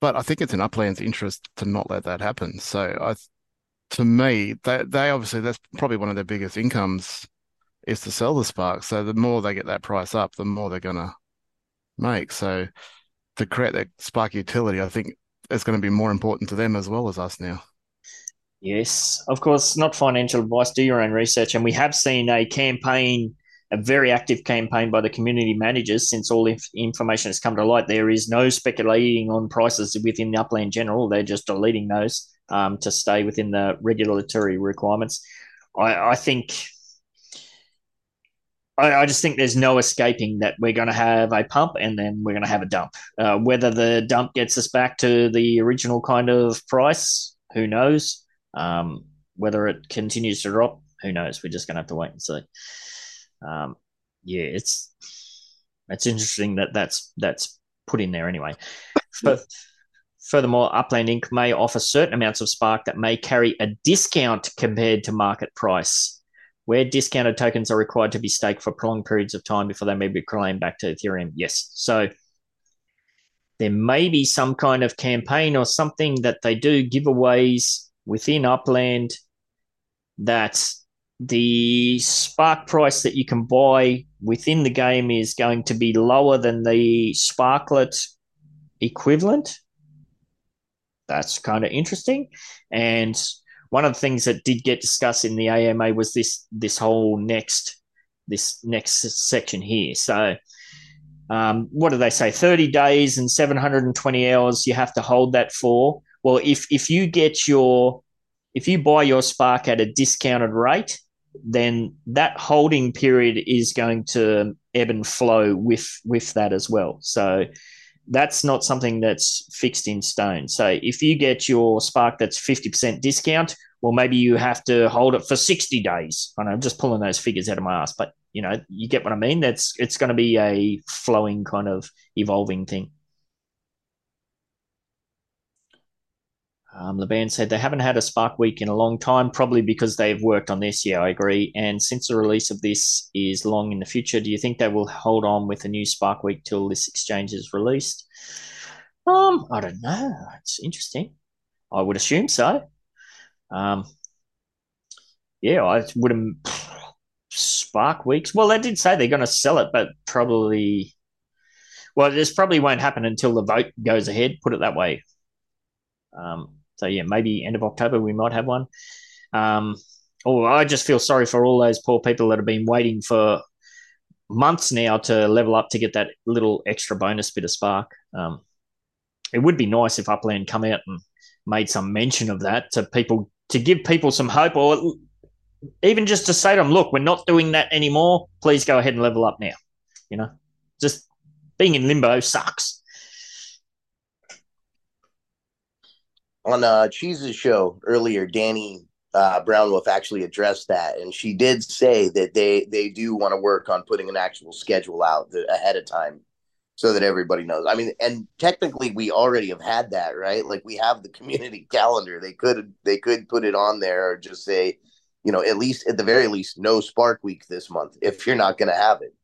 But I think it's in Upland's interest to not let that happen. So I, to me, they they obviously that's probably one of their biggest incomes is to sell the Spark. So the more they get that price up, the more they're gonna make. So to create that Spark utility, I think is going to be more important to them as well as us now. Yes, of course, not financial advice. Do your own research, and we have seen a campaign, a very active campaign by the community managers since all inf- information has come to light. There is no speculating on prices within the Upland General; they're just deleting those um, to stay within the regulatory requirements. I, I think I, just think there's no escaping that we're going to have a pump and then we're going to have a dump. Uh, whether the dump gets us back to the original kind of price, who knows? Um, whether it continues to drop, who knows? We're just going to have to wait and see. Um, yeah, it's it's interesting that that's that's put in there anyway. But furthermore, Upland Inc. may offer certain amounts of Spark that may carry a discount compared to market price where discounted tokens are required to be staked for prolonged periods of time before they may be claimed back to Ethereum. Yes. So there may be some kind of campaign or something that they do giveaways within Upland that the spark price that you can buy within the game is going to be lower than the sparklet equivalent. That's kind of interesting. And one of the things that did get discussed in the AMA was this this whole next this next section here. So, um, what do they say? Thirty days and seven hundred and twenty hours. You have to hold that for. Well, if if you get your if you buy your Spark at a discounted rate, then that holding period is going to ebb and flow with with that as well. So that's not something that's fixed in stone. So if you get your Spark that's 50% discount, well, maybe you have to hold it for 60 days. I know I'm just pulling those figures out of my ass, but you know, you get what I mean? That's it's going to be a flowing kind of evolving thing. Um, Laban said they haven't had a Spark Week in a long time, probably because they've worked on this. Yeah, I agree. And since the release of this is long in the future, do you think they will hold on with a new Spark Week till this exchange is released? Um, I don't know. It's interesting. I would assume so. Um, yeah, I would have Spark Weeks. Well, they did say they're going to sell it, but probably. Well, this probably won't happen until the vote goes ahead. Put it that way. Um, so yeah, maybe end of October we might have one. Um, oh, I just feel sorry for all those poor people that have been waiting for months now to level up to get that little extra bonus bit of spark. Um, it would be nice if Upland come out and made some mention of that to people to give people some hope, or even just to say to them, "Look, we're not doing that anymore. Please go ahead and level up now." You know, just being in limbo sucks. On uh, Cheese's show earlier, Danny uh, Brownwolf actually addressed that, and she did say that they they do want to work on putting an actual schedule out ahead of time, so that everybody knows. I mean, and technically, we already have had that, right? Like we have the community (laughs) calendar. They could they could put it on there, or just say, you know, at least at the very least, no Spark Week this month if you're not going to have it.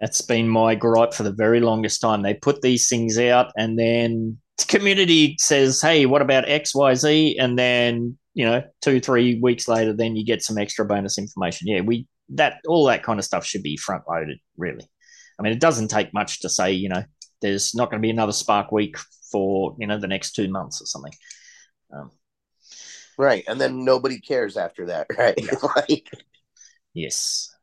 That's been my gripe for the very longest time. They put these things out, and then community says, "Hey, what about X, Y, Z?" And then you know, two, three weeks later, then you get some extra bonus information. Yeah, we that all that kind of stuff should be front loaded. Really, I mean, it doesn't take much to say, you know, there's not going to be another Spark week for you know the next two months or something. Um, right, and then nobody cares after that, (laughs) right? Yeah. like, yes,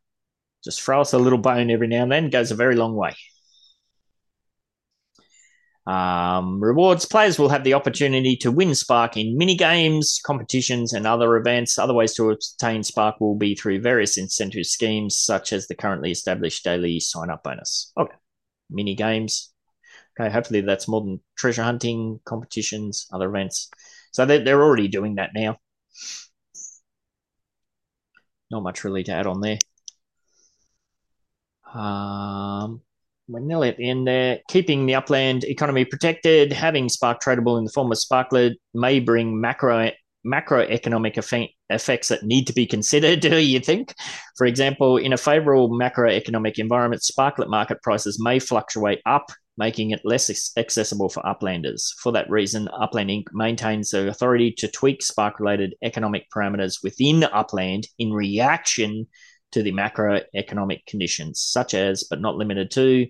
just throw us a little bone every now and then goes a very long way. Um, rewards players will have the opportunity to win Spark in mini games, competitions, and other events. Other ways to obtain Spark will be through various incentive schemes, such as the currently established daily sign up bonus. Okay, mini games. Okay, hopefully that's more than treasure hunting, competitions, other events. So they're, they're already doing that now. Not much really to add on there. Um, we're nearly at the end there. Keeping the upland economy protected, having Spark tradable in the form of Sparklet may bring macro macroeconomic effect, effects that need to be considered, (laughs) do you think? For example, in a favorable macroeconomic environment, Sparklet market prices may fluctuate up making it less accessible for uplanders. For that reason, Upland Inc. maintains the authority to tweak Spark related economic parameters within Upland in reaction to the macroeconomic conditions, such as, but not limited to,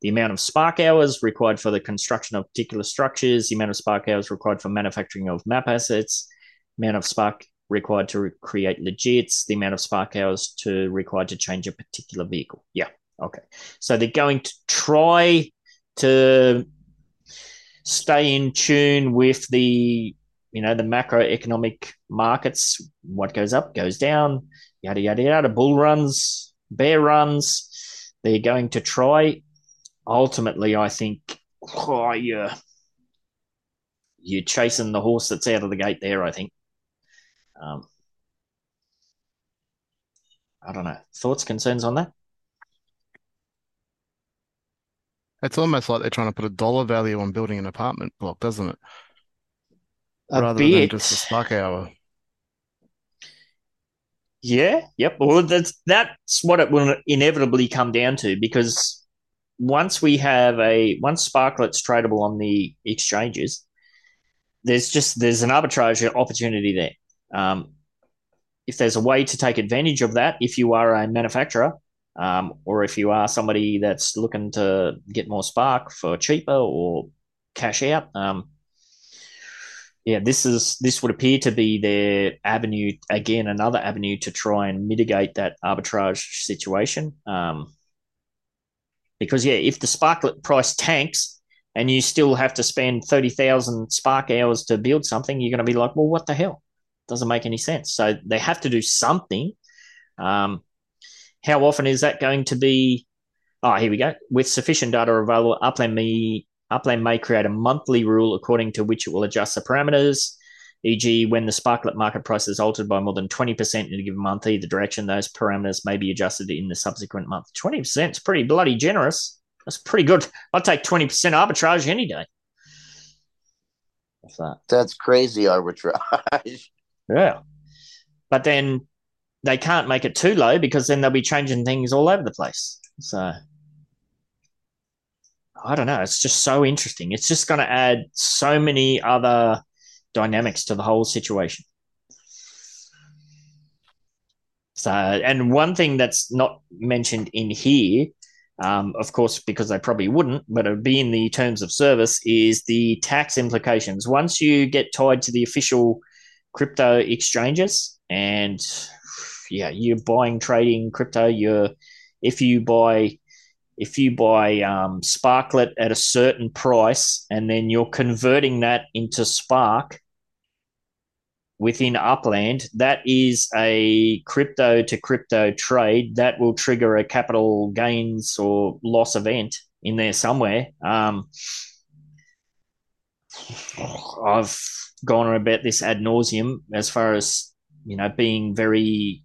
the amount of spark hours required for the construction of particular structures, the amount of spark hours required for manufacturing of map assets, amount of spark required to re- create legits, the amount of spark hours to required to change a particular vehicle. Yeah, okay. So they're going to try to stay in tune with the you know the macroeconomic markets. What goes up goes down. Yada yada yada. Bull runs, bear runs. They're going to try ultimately, I think oh, you're, you're chasing the horse that's out of the gate there, I think. Um, I don't know. Thoughts, concerns on that? It's almost like they're trying to put a dollar value on building an apartment block, doesn't it? A Rather bit. than just a spark hour. Yeah, yep. Well, that's that's what it will inevitably come down to because once we have a once Sparklet's tradable on the exchanges, there's just there's an arbitrage opportunity there. Um, if there's a way to take advantage of that, if you are a manufacturer, um, or if you are somebody that's looking to get more Spark for cheaper or cash out, um, yeah, this is this would appear to be their avenue again, another avenue to try and mitigate that arbitrage situation. Um, because yeah, if the Sparklet price tanks and you still have to spend thirty thousand Spark hours to build something, you're going to be like, well, what the hell? Doesn't make any sense. So they have to do something. Um, how often is that going to be? Oh, here we go. With sufficient data available, Upland may Upland may create a monthly rule according to which it will adjust the parameters e.g., when the Sparklet market price is altered by more than 20% in a given month, either direction, those parameters may be adjusted in the subsequent month. 20% is pretty bloody generous. That's pretty good. I'd take 20% arbitrage any day. What's that? That's crazy arbitrage. (laughs) Yeah. But then they can't make it too low because then they'll be changing things all over the place. So I don't know. It's just so interesting. It's just going to add so many other dynamics to the whole situation. So, and one thing that's not mentioned in here, um, of course, because they probably wouldn't, but it would be in the terms of service, is the tax implications. Once you get tied to the official crypto exchanges, and yeah, you're buying, trading crypto. You're if you buy if you buy um, Sparklet at a certain price and then you're converting that into Spark within Upland, that is a crypto to crypto trade that will trigger a capital gains or loss event in there somewhere. Um, I've gone on about this ad nauseum as far as you know being very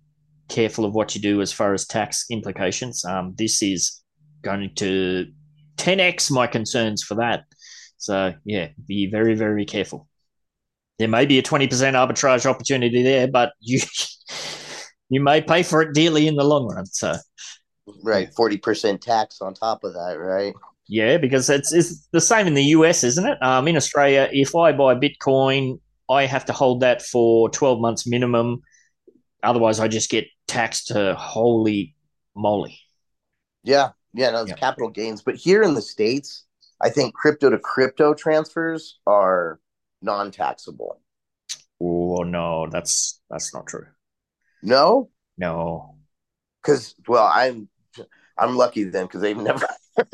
careful of what you do as far as tax implications. Um, this is going to 10x my concerns for that. So yeah, be very very careful. There may be a 20% arbitrage opportunity there, but you (laughs) you may pay for it dearly in the long run. So right, 40% tax on top of that, right? Yeah, because it's, it's the same in the US, isn't it? Um, in Australia, if I buy Bitcoin, I have to hold that for 12 months minimum. Otherwise, I just get taxed to holy moly. Yeah, yeah, no, it's yeah. capital gains. But here in the States, I think crypto to crypto transfers are non taxable. Oh no, that's that's not true. No? No. Cause well, I'm I'm lucky then because they've never (laughs)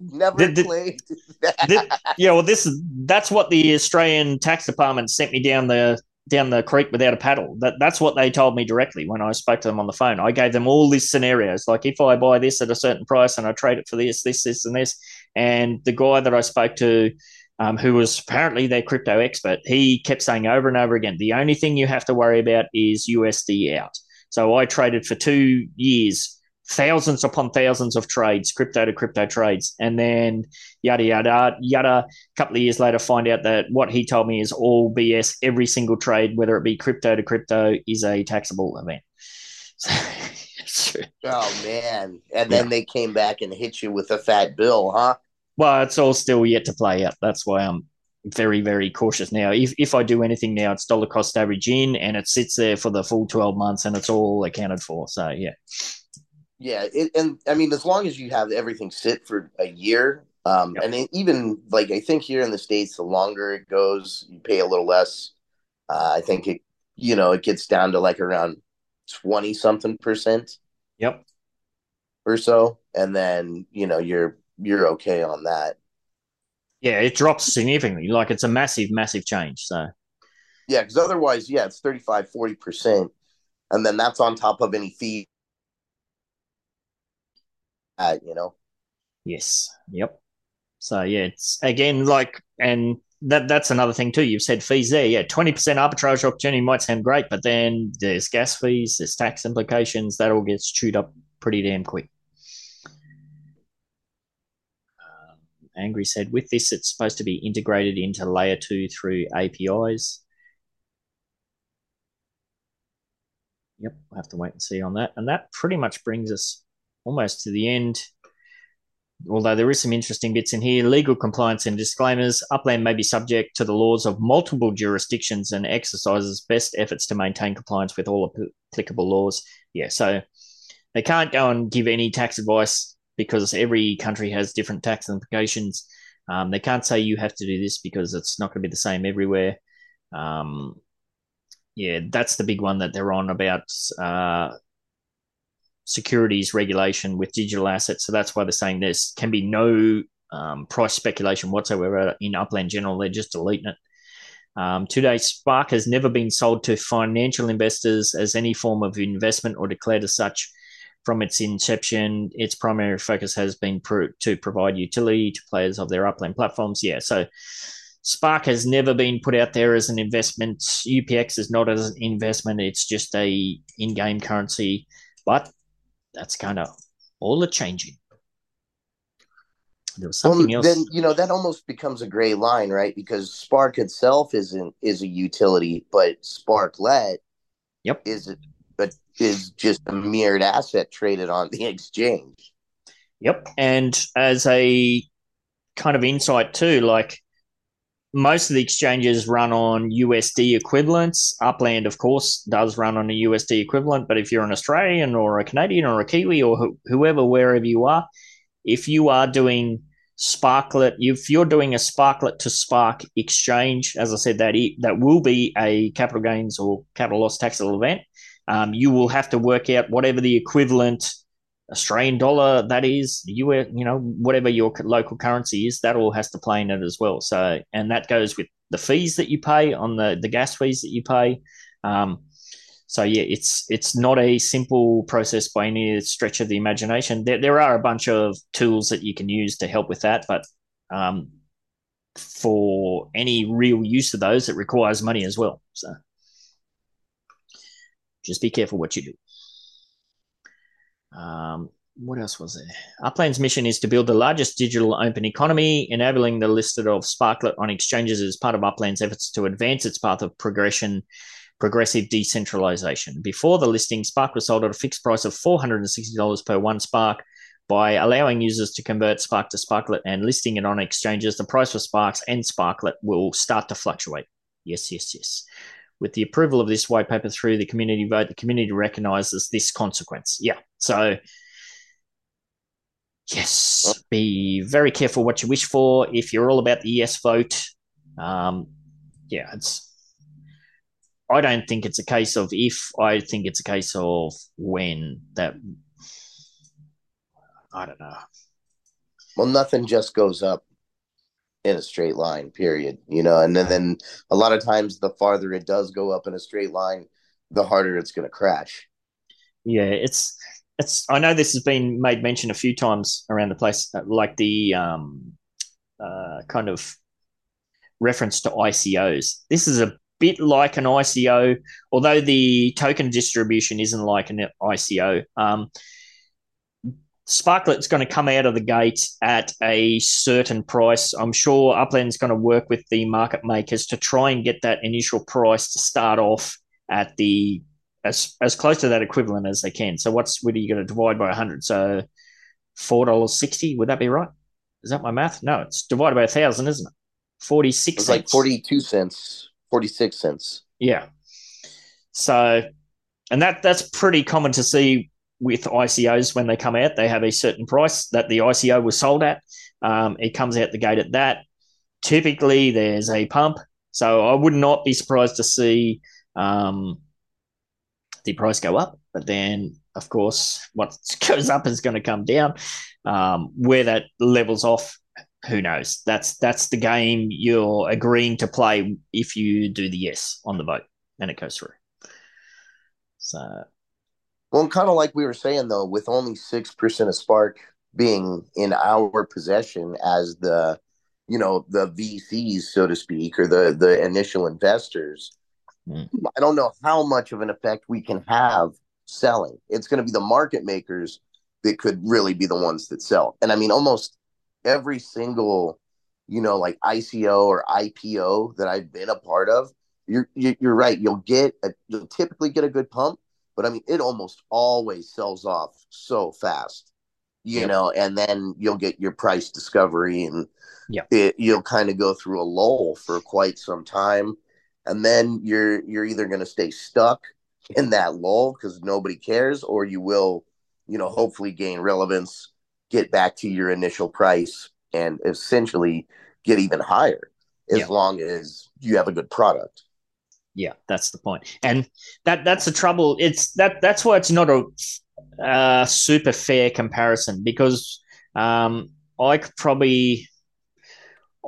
never the, played the, yeah, well this is that's what the Australian tax department sent me down the down the creek without a paddle. That that's what they told me directly when I spoke to them on the phone. I gave them all these scenarios, like if I buy this at a certain price and I trade it for this, this, this, and this. And the guy that I spoke to, um, who was apparently their crypto expert, he kept saying over and over again, the only thing you have to worry about is USD out. So I traded for two years thousands upon thousands of trades, crypto to crypto trades, and then yada yada yada. A couple of years later, find out that what he told me is all BS. Every single trade, whether it be crypto to crypto, is a taxable event. (laughs) oh man! And then yeah. they came back and hit you with a fat bill, huh? Well, it's all still yet to play out. That's why I'm very, very cautious now. If if I do anything now, it's dollar cost average in, and it sits there for the full twelve months, and it's all accounted for. So yeah, yeah, it, and I mean, as long as you have everything sit for a year, um, yep. and it, even like I think here in the states, the longer it goes, you pay a little less. Uh, I think it, you know, it gets down to like around twenty something percent. Yep. Or so, and then you know you're you're okay on that. Yeah, it drops significantly. Like it's a massive, massive change. So. Yeah, because otherwise, yeah, it's 35, 40 percent, and then that's on top of any fee. Uh, you know. Yes. Yep. So yeah, it's again like, and that that's another thing too. You've said fees there. Yeah, twenty percent arbitrage opportunity might sound great, but then there's gas fees, there's tax implications. That all gets chewed up pretty damn quick. Um, Angry said, with this, it's supposed to be integrated into layer two through APIs. Yep, we'll have to wait and see on that. And that pretty much brings us almost to the end. Although there is some interesting bits in here legal compliance and disclaimers. Upland may be subject to the laws of multiple jurisdictions and exercises best efforts to maintain compliance with all applicable laws. Yeah so they can't go and give any tax advice because every country has different tax implications. Um, they can't say you have to do this because it's not going to be the same everywhere. Um, yeah that's the big one that they're on about uh, securities regulation with digital assets. So that's why they're saying there can be no um, price speculation whatsoever in Upland General. They're just deleting it. Um, today, Spark has never been sold to financial investors as any form of investment or declared as such. From its inception, its primary focus has been pro- to provide utility to players of their Upland platforms. Yeah, so Spark has never been put out there as an investment. UPX is not as an investment; it's just a in-game currency. But that's kind of all the changing. There was something well, else. Then you know that almost becomes a gray line, right? Because Spark itself isn't is a utility, but Sparklet, yep, is it? but is just a mirrored asset traded on the (laughs) exchange. Yep, and as a kind of insight too, like most of the exchanges run on USD equivalents. Upland, of course, does run on a USD equivalent, but if you're an Australian or a Canadian or a Kiwi or wh- whoever, wherever you are, if you are doing Sparklet, if you're doing a Sparklet to Spark exchange, as I said, that that will be a capital gains or capital loss taxable event. Um, you will have to work out whatever the equivalent Australian dollar that is, you you know whatever your local currency is, that all has to play in it as well. So and that goes with the fees that you pay on the the gas fees that you pay. Um, so yeah, it's it's not a simple process by any stretch of the imagination. There there are a bunch of tools that you can use to help with that, but um, for any real use of those, it requires money as well. So just be careful what you do. Um, what else was there? Upland's mission is to build the largest digital open economy, enabling the listed of Sparklet on exchanges as part of Upland's efforts to advance its path of progression, progressive decentralization. Before the listing, Spark was sold at a fixed price of $460 per one Spark. By allowing users to convert Spark to Sparklet and listing it on exchanges, the price for Sparks and Sparklet will start to fluctuate. Yes, yes, yes. With the approval of this white paper through the community vote, the community recognizes this consequence. Yeah. So, yes, be very careful what you wish for. If you're all about the yes vote, um, yeah, it's. I don't think it's a case of if. I think it's a case of when. That I don't know. Well, nothing just goes up in a straight line, period. You know, and then, then a lot of times the farther it does go up in a straight line, the harder it's going to crash. Yeah, it's it's. I know this has been made mention a few times around the place, uh, like the um, uh, kind of reference to ICOs. This is a bit like an ICO, although the token distribution isn't like an ICO. Um, Sparklet's going to come out of the gate at a certain price. I'm sure Upland's going to work with the market makers to try and get that initial price to start off at the as as close to that equivalent as they can. So what's what are you going to divide by 100? So four dollars sixty would that be right? is that my math? No, it's divided by a thousand, isn't it? Forty six. It's like forty two cents, forty six cents. Yeah. So, and that that's pretty common to see with ICOs when they come out. They have a certain price that the ICO was sold at. Um, it comes out the gate at that. Typically, there's a pump. So I would not be surprised to see um, the price go up. But then, of course, what (laughs) goes up is going to come down. Um, where that levels off, who knows? That's that's the game you're agreeing to play if you do the yes on the vote and it goes through. So, well, kind of like we were saying though, with only six percent of Spark being in our possession as the, you know, the VCs, so to speak, or the the initial investors, mm. I don't know how much of an effect we can have selling. It's going to be the market makers that could really be the ones that sell. And I mean, almost every single, you know, like ICO or IPO that I've been a part of, you're you're right. You'll get a, you'll typically get a good pump, but I mean, it almost always sells off so fast, you yep. know. And then you'll get your price discovery, and yeah, you'll kind of go through a lull for quite some time, and then you're you're either going to stay stuck in that lull because nobody cares, or you will, you know, hopefully gain relevance, get back to your initial price, and essentially get even higher as yeah. long as you have a good product. Yeah, that's the point, and that that's the trouble. It's that that's why it's not a super fair comparison because um, I could probably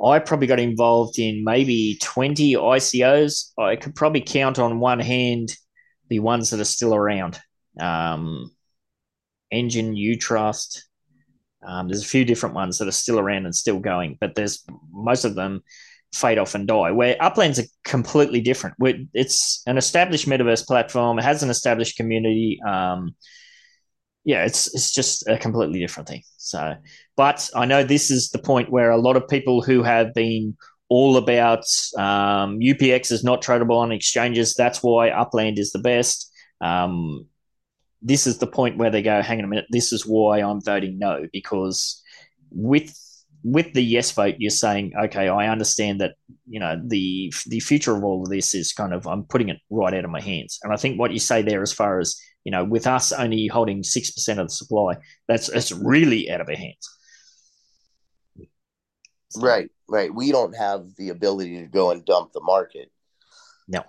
I probably got involved in maybe 20 ICOs. I could probably count on one hand the ones that are still around. Um, Enjin, Utrust. Um, there's a few different ones that are still around and still going, but there's most of them fade off and die. Where Upland's are completely different. It's an established metaverse platform. It has an established community. Um, yeah, it's it's just a completely different thing. So, but I know this is the point where a lot of people who have been all about um, UPX is not tradable on exchanges. That's why Upland is the best. Um, this is the point where they go, hang on a minute, this is why I'm voting no, because with with the yes vote, you're saying, okay, I understand that you know the the future of all of this is kind of I'm putting it right out of my hands. And I think what you say there, as far as you know, with us only holding six percent of the supply, that's it's really out of our hands. Right, right. We don't have the ability to go and dump the market. No.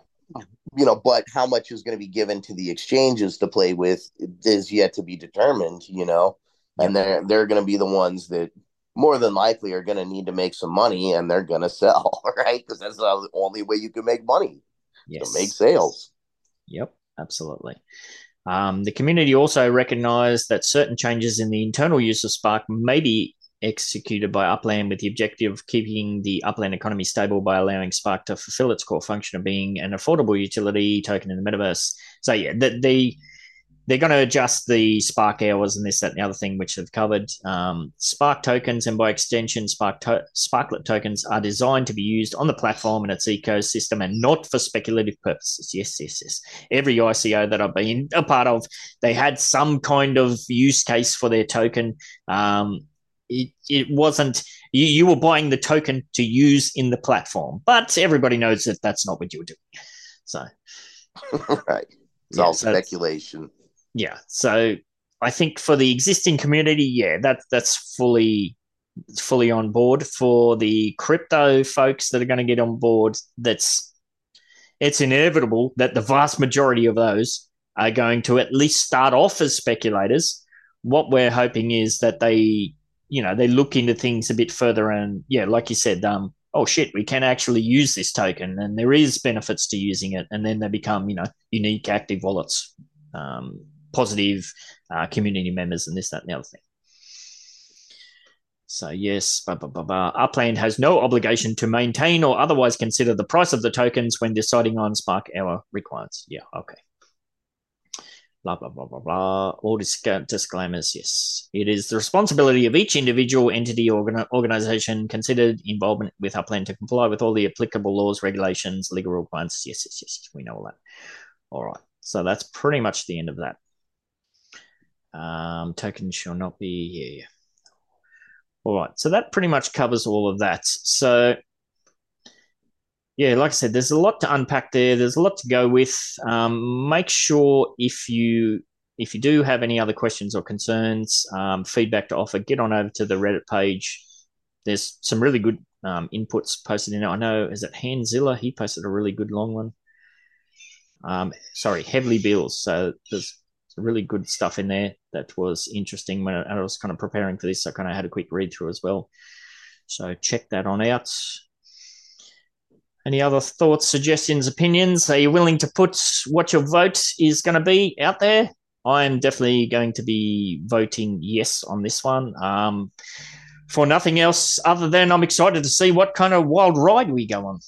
You know, but how much is going to be given to the exchanges to play with is yet to be determined, you know. And they're they're going to be the ones that more than likely are going to need to make some money and they're going to sell, (laughs) right? Because that's the only way you can make money. Yes. To make sales. Yep, absolutely. Um, the community also recognized that certain changes in the internal use of Spark may be executed by Upland with the objective of keeping the Upland economy stable by allowing Spark to fulfill its core function of being an affordable utility token in the metaverse. So yeah, the, the they're going to adjust the Spark hours and this, that, and the other thing, which they've covered. Um, Spark tokens and by extension, Spark to- Sparklet tokens are designed to be used on the platform and its ecosystem and not for speculative purposes. Yes, yes, yes. Every ICO that I've been a part of, they had some kind of use case for their token. Um, it, it wasn't you, you were buying the token to use in the platform, but everybody knows that that's not what you were doing. So, (laughs) right, it's yeah, all so speculation. Yeah, so I think for the existing community, yeah, that that's fully fully on board. For the crypto folks that are going to get on board, that's it's inevitable that the vast majority of those are going to at least start off as speculators. What we're hoping is that they you know they look into things a bit further and yeah like you said um oh shit we can actually use this token and there is benefits to using it and then they become you know unique active wallets um, positive uh, community members and this that and the other thing so yes blah, blah, blah, blah. upland has no obligation to maintain or otherwise consider the price of the tokens when deciding on spark hour requirements yeah okay blah blah blah blah blah. All disclaimers. Yes, it is the responsibility of each individual entity or organization considered involvement with Upland to comply with all the applicable laws, regulations, legal requirements. Yes, yes, yes. We know all that. All right. So that's pretty much the end of that. Um, tokens shall not be. Yeah. All right. So that pretty much covers all of that. So yeah, like I said, there's a lot to unpack there. There's a lot to go with. Um, make sure if you if you do have any other questions or concerns, um, feedback to offer, get on over to the Reddit page. There's some really good um, inputs posted in it. I know is it Hanzilla? He posted a really good long one. Um, sorry, Heavily Bills. So there's really good stuff in there that was interesting when I was kind of preparing for this. I kind of had a quick read through as well. So check that on out. Any other thoughts, suggestions, opinions? Are you willing to put what your vote is going to be out there? I am definitely going to be voting yes on this one. Um, for nothing else other than I'm excited to see what kind of wild ride we go on.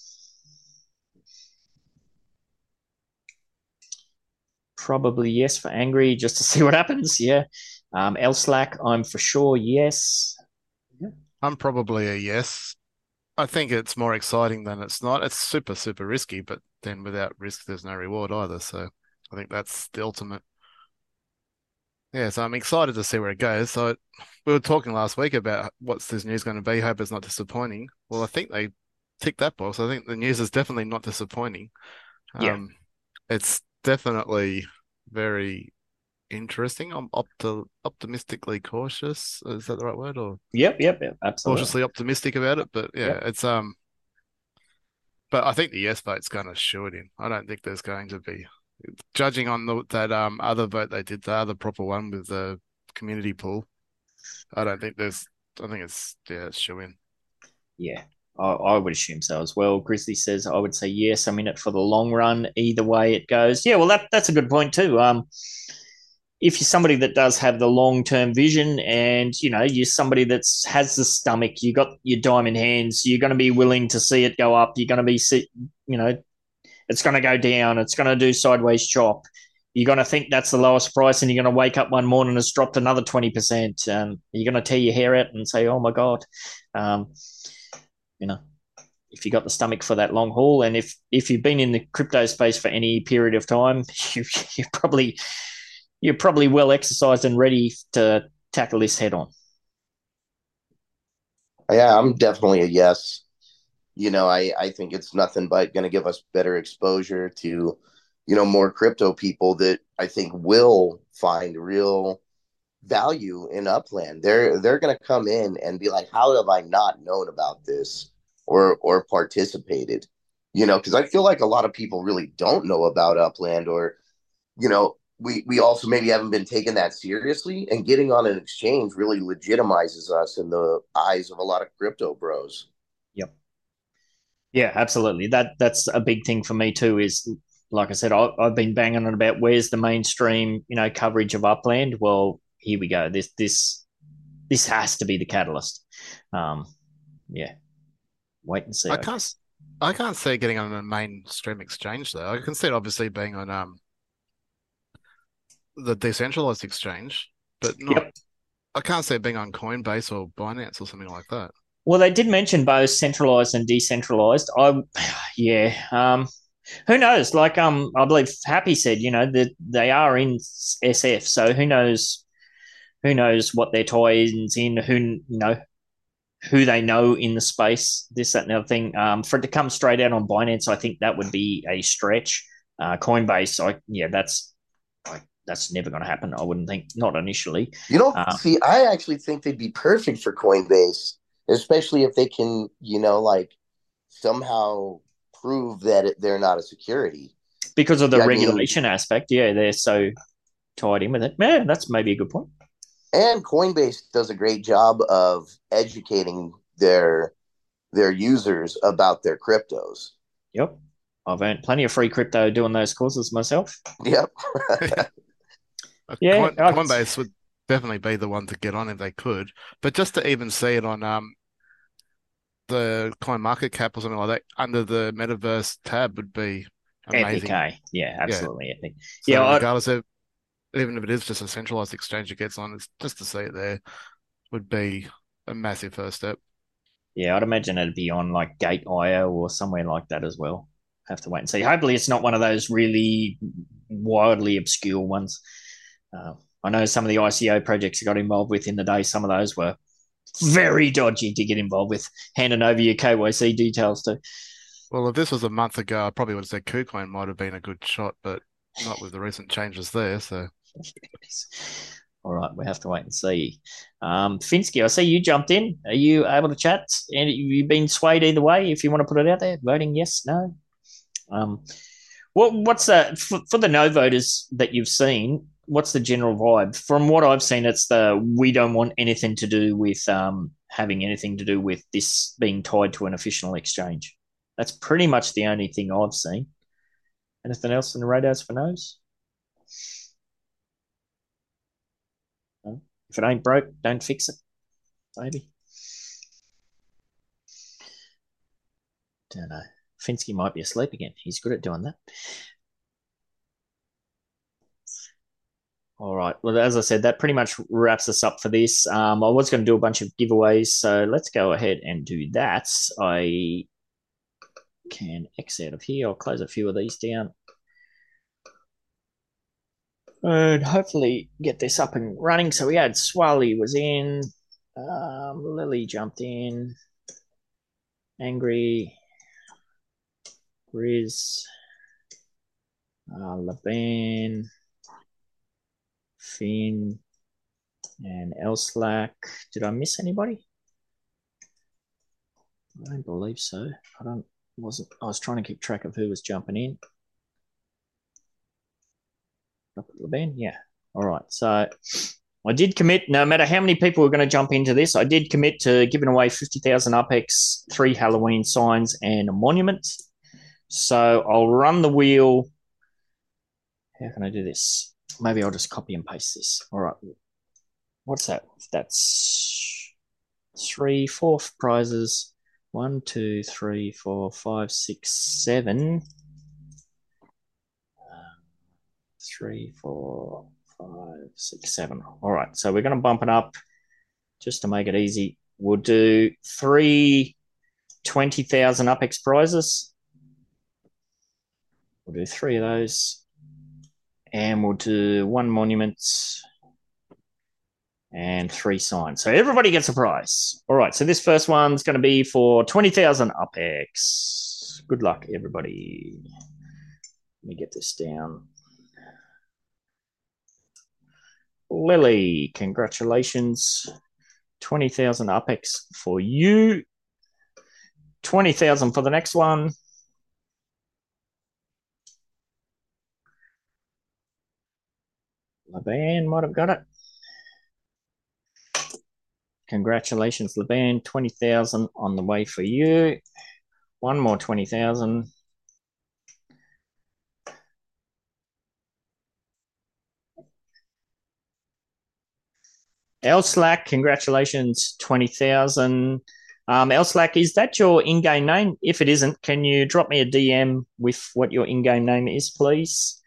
Probably yes for angry, just to (laughs) see what happens. Yeah. Um, Elslack, I'm for sure yes. Yeah. I'm probably a yes. I think it's more exciting than it's not. It's super, super risky, but then without risk, there's no reward either. So I think that's the ultimate. Yeah, so I'm excited to see where it goes. So we were talking last week about what's this news going to be. Hope it's not disappointing. Well, I think they tick that box. I think the news is definitely not disappointing. Yeah. Um, it's definitely very interesting. I'm opti- optimistically cautious. Is that the right word? Or yep, yep, yep, absolutely. Cautiously optimistic about it, but yeah, yep. it's um. But I think the yes vote's going to show it in. I don't think there's going to be, judging on the, that um other vote they did, the other proper one with the community pool. I don't think there's. I think it's yeah, it's show in. Yeah, I, I, would assume so as well. Grizzly says I would say yes. I'm in it for the long run. Either way it goes. Yeah, well that that's a good point too. Um, if you're somebody that does have the long term vision and you know you're somebody that has the stomach you got your diamond hands you're going to be willing to see it go up you're going to be you know it's going to go down it's going to do sideways chop you're going to think that's the lowest price and you're going to wake up one morning and it's dropped another 20% um, you're going to tear your hair out and say oh my god um, you know if you got the stomach for that long haul and if if you've been in the crypto space for any period of time (laughs) you, you probably you're probably well exercised and ready to tackle this head on. Yeah, I'm definitely a yes. You know, I, I think it's nothing but going to give us better exposure to, you know, more crypto people that I think will find real value in Upland. They're they're going to come in and be like, "How have I not known about this or or participated?" You know, because I feel like a lot of people really don't know about Upland or, you know, we we also maybe haven't been taking that seriously and getting on an exchange really legitimizes us in the eyes of a lot of crypto bros. Yep. Yeah absolutely. That that's a big thing for me too is like i said I, have been banging on about where's the mainstream you know coverage of upland? Well here we go. This this this has to be the catalyst. Um yeah wait and see i can't i can't see getting on a mainstream exchange though i can see it obviously being on um the decentralized exchange, but not. Yep. I can't see it being on Coinbase or Binance or something like that. Well, they did mention both centralized and decentralized. I, (sighs) yeah. Um, who knows? Like, um, I believe Happy said, you know, that they are in SF, so who knows? Who knows what their tie-ins in? Who you know? Who they know in the space? This, that, and the other thing. Um, for it to come straight out on Binance, I think that would be a stretch. Uh, Coinbase, I yeah, that's like that's never going to happen. I wouldn't think, not initially. You know, uh, see, I actually think they'd be perfect for Coinbase, especially if they can, you know, like somehow prove that it, they're not a security because of the yeah, regulation I mean, aspect. Yeah, they're so tied in with it. Man, that's maybe a good point. And Coinbase does a great job of educating their their users about their cryptos. Yep. I've earned plenty of free crypto doing those courses myself. Yep. (laughs) (laughs) yeah, Coin, Coinbase would definitely be the one to get on if they could. But just to even see it on um the coin market cap or something like that under the metaverse tab would be amazing. Epic, eh? Yeah, absolutely yeah. epic. So yeah, regardless I'd... of even if it is just a centralized exchange it gets on, it's just to see it there would be a massive first step. Yeah, I'd imagine it'd be on like Gate.io or somewhere like that as well. Have to wait and see. Hopefully, it's not one of those really wildly obscure ones. Uh, I know some of the ICO projects I got involved with in the day. Some of those were very dodgy to get involved with. Handing over your KYC details to. Well, if this was a month ago, I probably would have said KuCoin might have been a good shot, but not with the recent changes there. So, (laughs) all right, we have to wait and see. Um, Finsky, I see you jumped in. Are you able to chat? And you've been swayed either way. If you want to put it out there, voting yes, no. Um, what what's that for, for the no voters that you've seen? What's the general vibe? From what I've seen, it's the we don't want anything to do with um, having anything to do with this being tied to an official exchange. That's pretty much the only thing I've seen. Anything else in the radars for no's? No? If it ain't broke, don't fix it. Maybe. Don't know. Finsky might be asleep again. He's good at doing that. All right. Well, as I said, that pretty much wraps us up for this. Um, I was going to do a bunch of giveaways, so let's go ahead and do that. I can X out of here. I'll close a few of these down. And hopefully get this up and running. So we had Swally was in. Um, Lily jumped in. Angry. Riz. Uh, Laban. Finn. And Elslack. Did I miss anybody? I don't believe so. I don't wasn't I was trying to keep track of who was jumping in. Yeah. All right. So I did commit, no matter how many people were going to jump into this, I did commit to giving away 50,000 UPX, three Halloween signs, and a monument. So I'll run the wheel. How can I do this? Maybe I'll just copy and paste this. All right. What's that? That's three, four prizes. One, two, three, four, five, six, seven. Um, three, four, five, six, seven. All right. So we're going to bump it up just to make it easy. We'll do three 20,000 UPX prizes. We'll do three of those. And we'll do one monument and three signs. So everybody gets a prize. All right. So this first one's going to be for 20,000 UPX. Good luck, everybody. Let me get this down. Lily, congratulations. 20,000 UPX for you. 20,000 for the next one. Laban might have got it. Congratulations, Laban. 20,000 on the way for you. One more 20,000. Elslack, congratulations, 20,000. Um, Elslack, is that your in game name? If it isn't, can you drop me a DM with what your in game name is, please?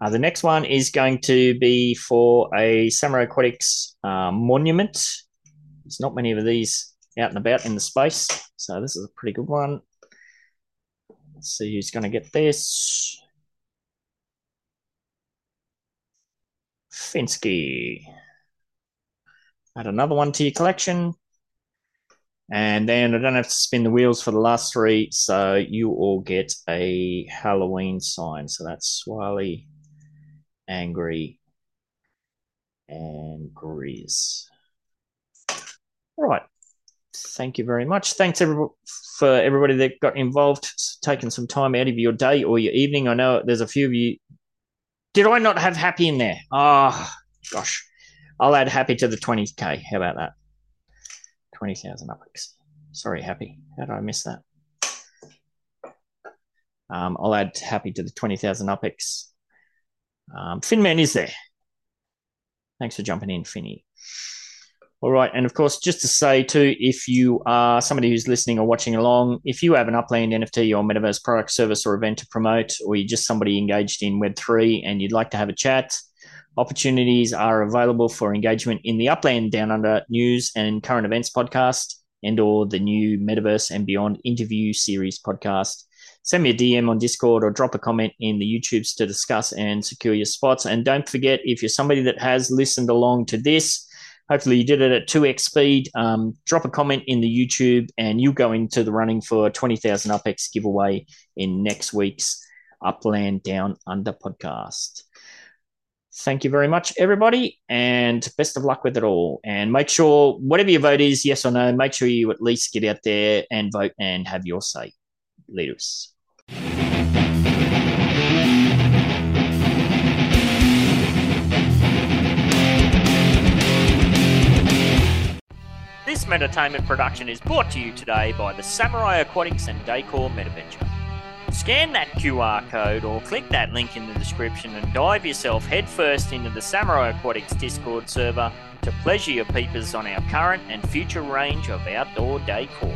Uh, the next one is going to be for a Samurai Aquatics uh, monument. There's not many of these out and about in the space, so this is a pretty good one. Let's see who's going to get this. Finsky. Add another one to your collection. And then I don't have to spin the wheels for the last three, so you all get a Halloween sign. So that's Swally, Angry, and Grizz. Right. Thank you very much. Thanks for everybody that got involved, taking some time out of your day or your evening. I know there's a few of you. Did I not have happy in there? Oh, gosh. I'll add happy to the 20k. How about that? 20,000 UPX. Sorry, happy. How did I miss that? Um, I'll add happy to the 20,000 UPX. Um, Finman is there. Thanks for jumping in, Finny. All right. And of course, just to say too, if you are somebody who's listening or watching along, if you have an Upland NFT or Metaverse product, service, or event to promote, or you're just somebody engaged in Web3 and you'd like to have a chat, opportunities are available for engagement in the Upland Down Under News and Current Events podcast and or the new Metaverse and Beyond interview series podcast. Send me a DM on Discord or drop a comment in the YouTubes to discuss and secure your spots. And don't forget, if you're somebody that has listened along to this, Hopefully, you did it at 2x speed. Um, drop a comment in the YouTube, and you'll go into the running for 20,000 UpX giveaway in next week's Upland Down Under podcast. Thank you very much, everybody, and best of luck with it all. And make sure, whatever your vote is, yes or no, make sure you at least get out there and vote and have your say. Leaders. This Meditainment production is brought to you today by the Samurai Aquatics and Decor MetaVenture. Scan that QR code or click that link in the description and dive yourself headfirst into the Samurai Aquatics Discord server to pleasure your peepers on our current and future range of outdoor decor.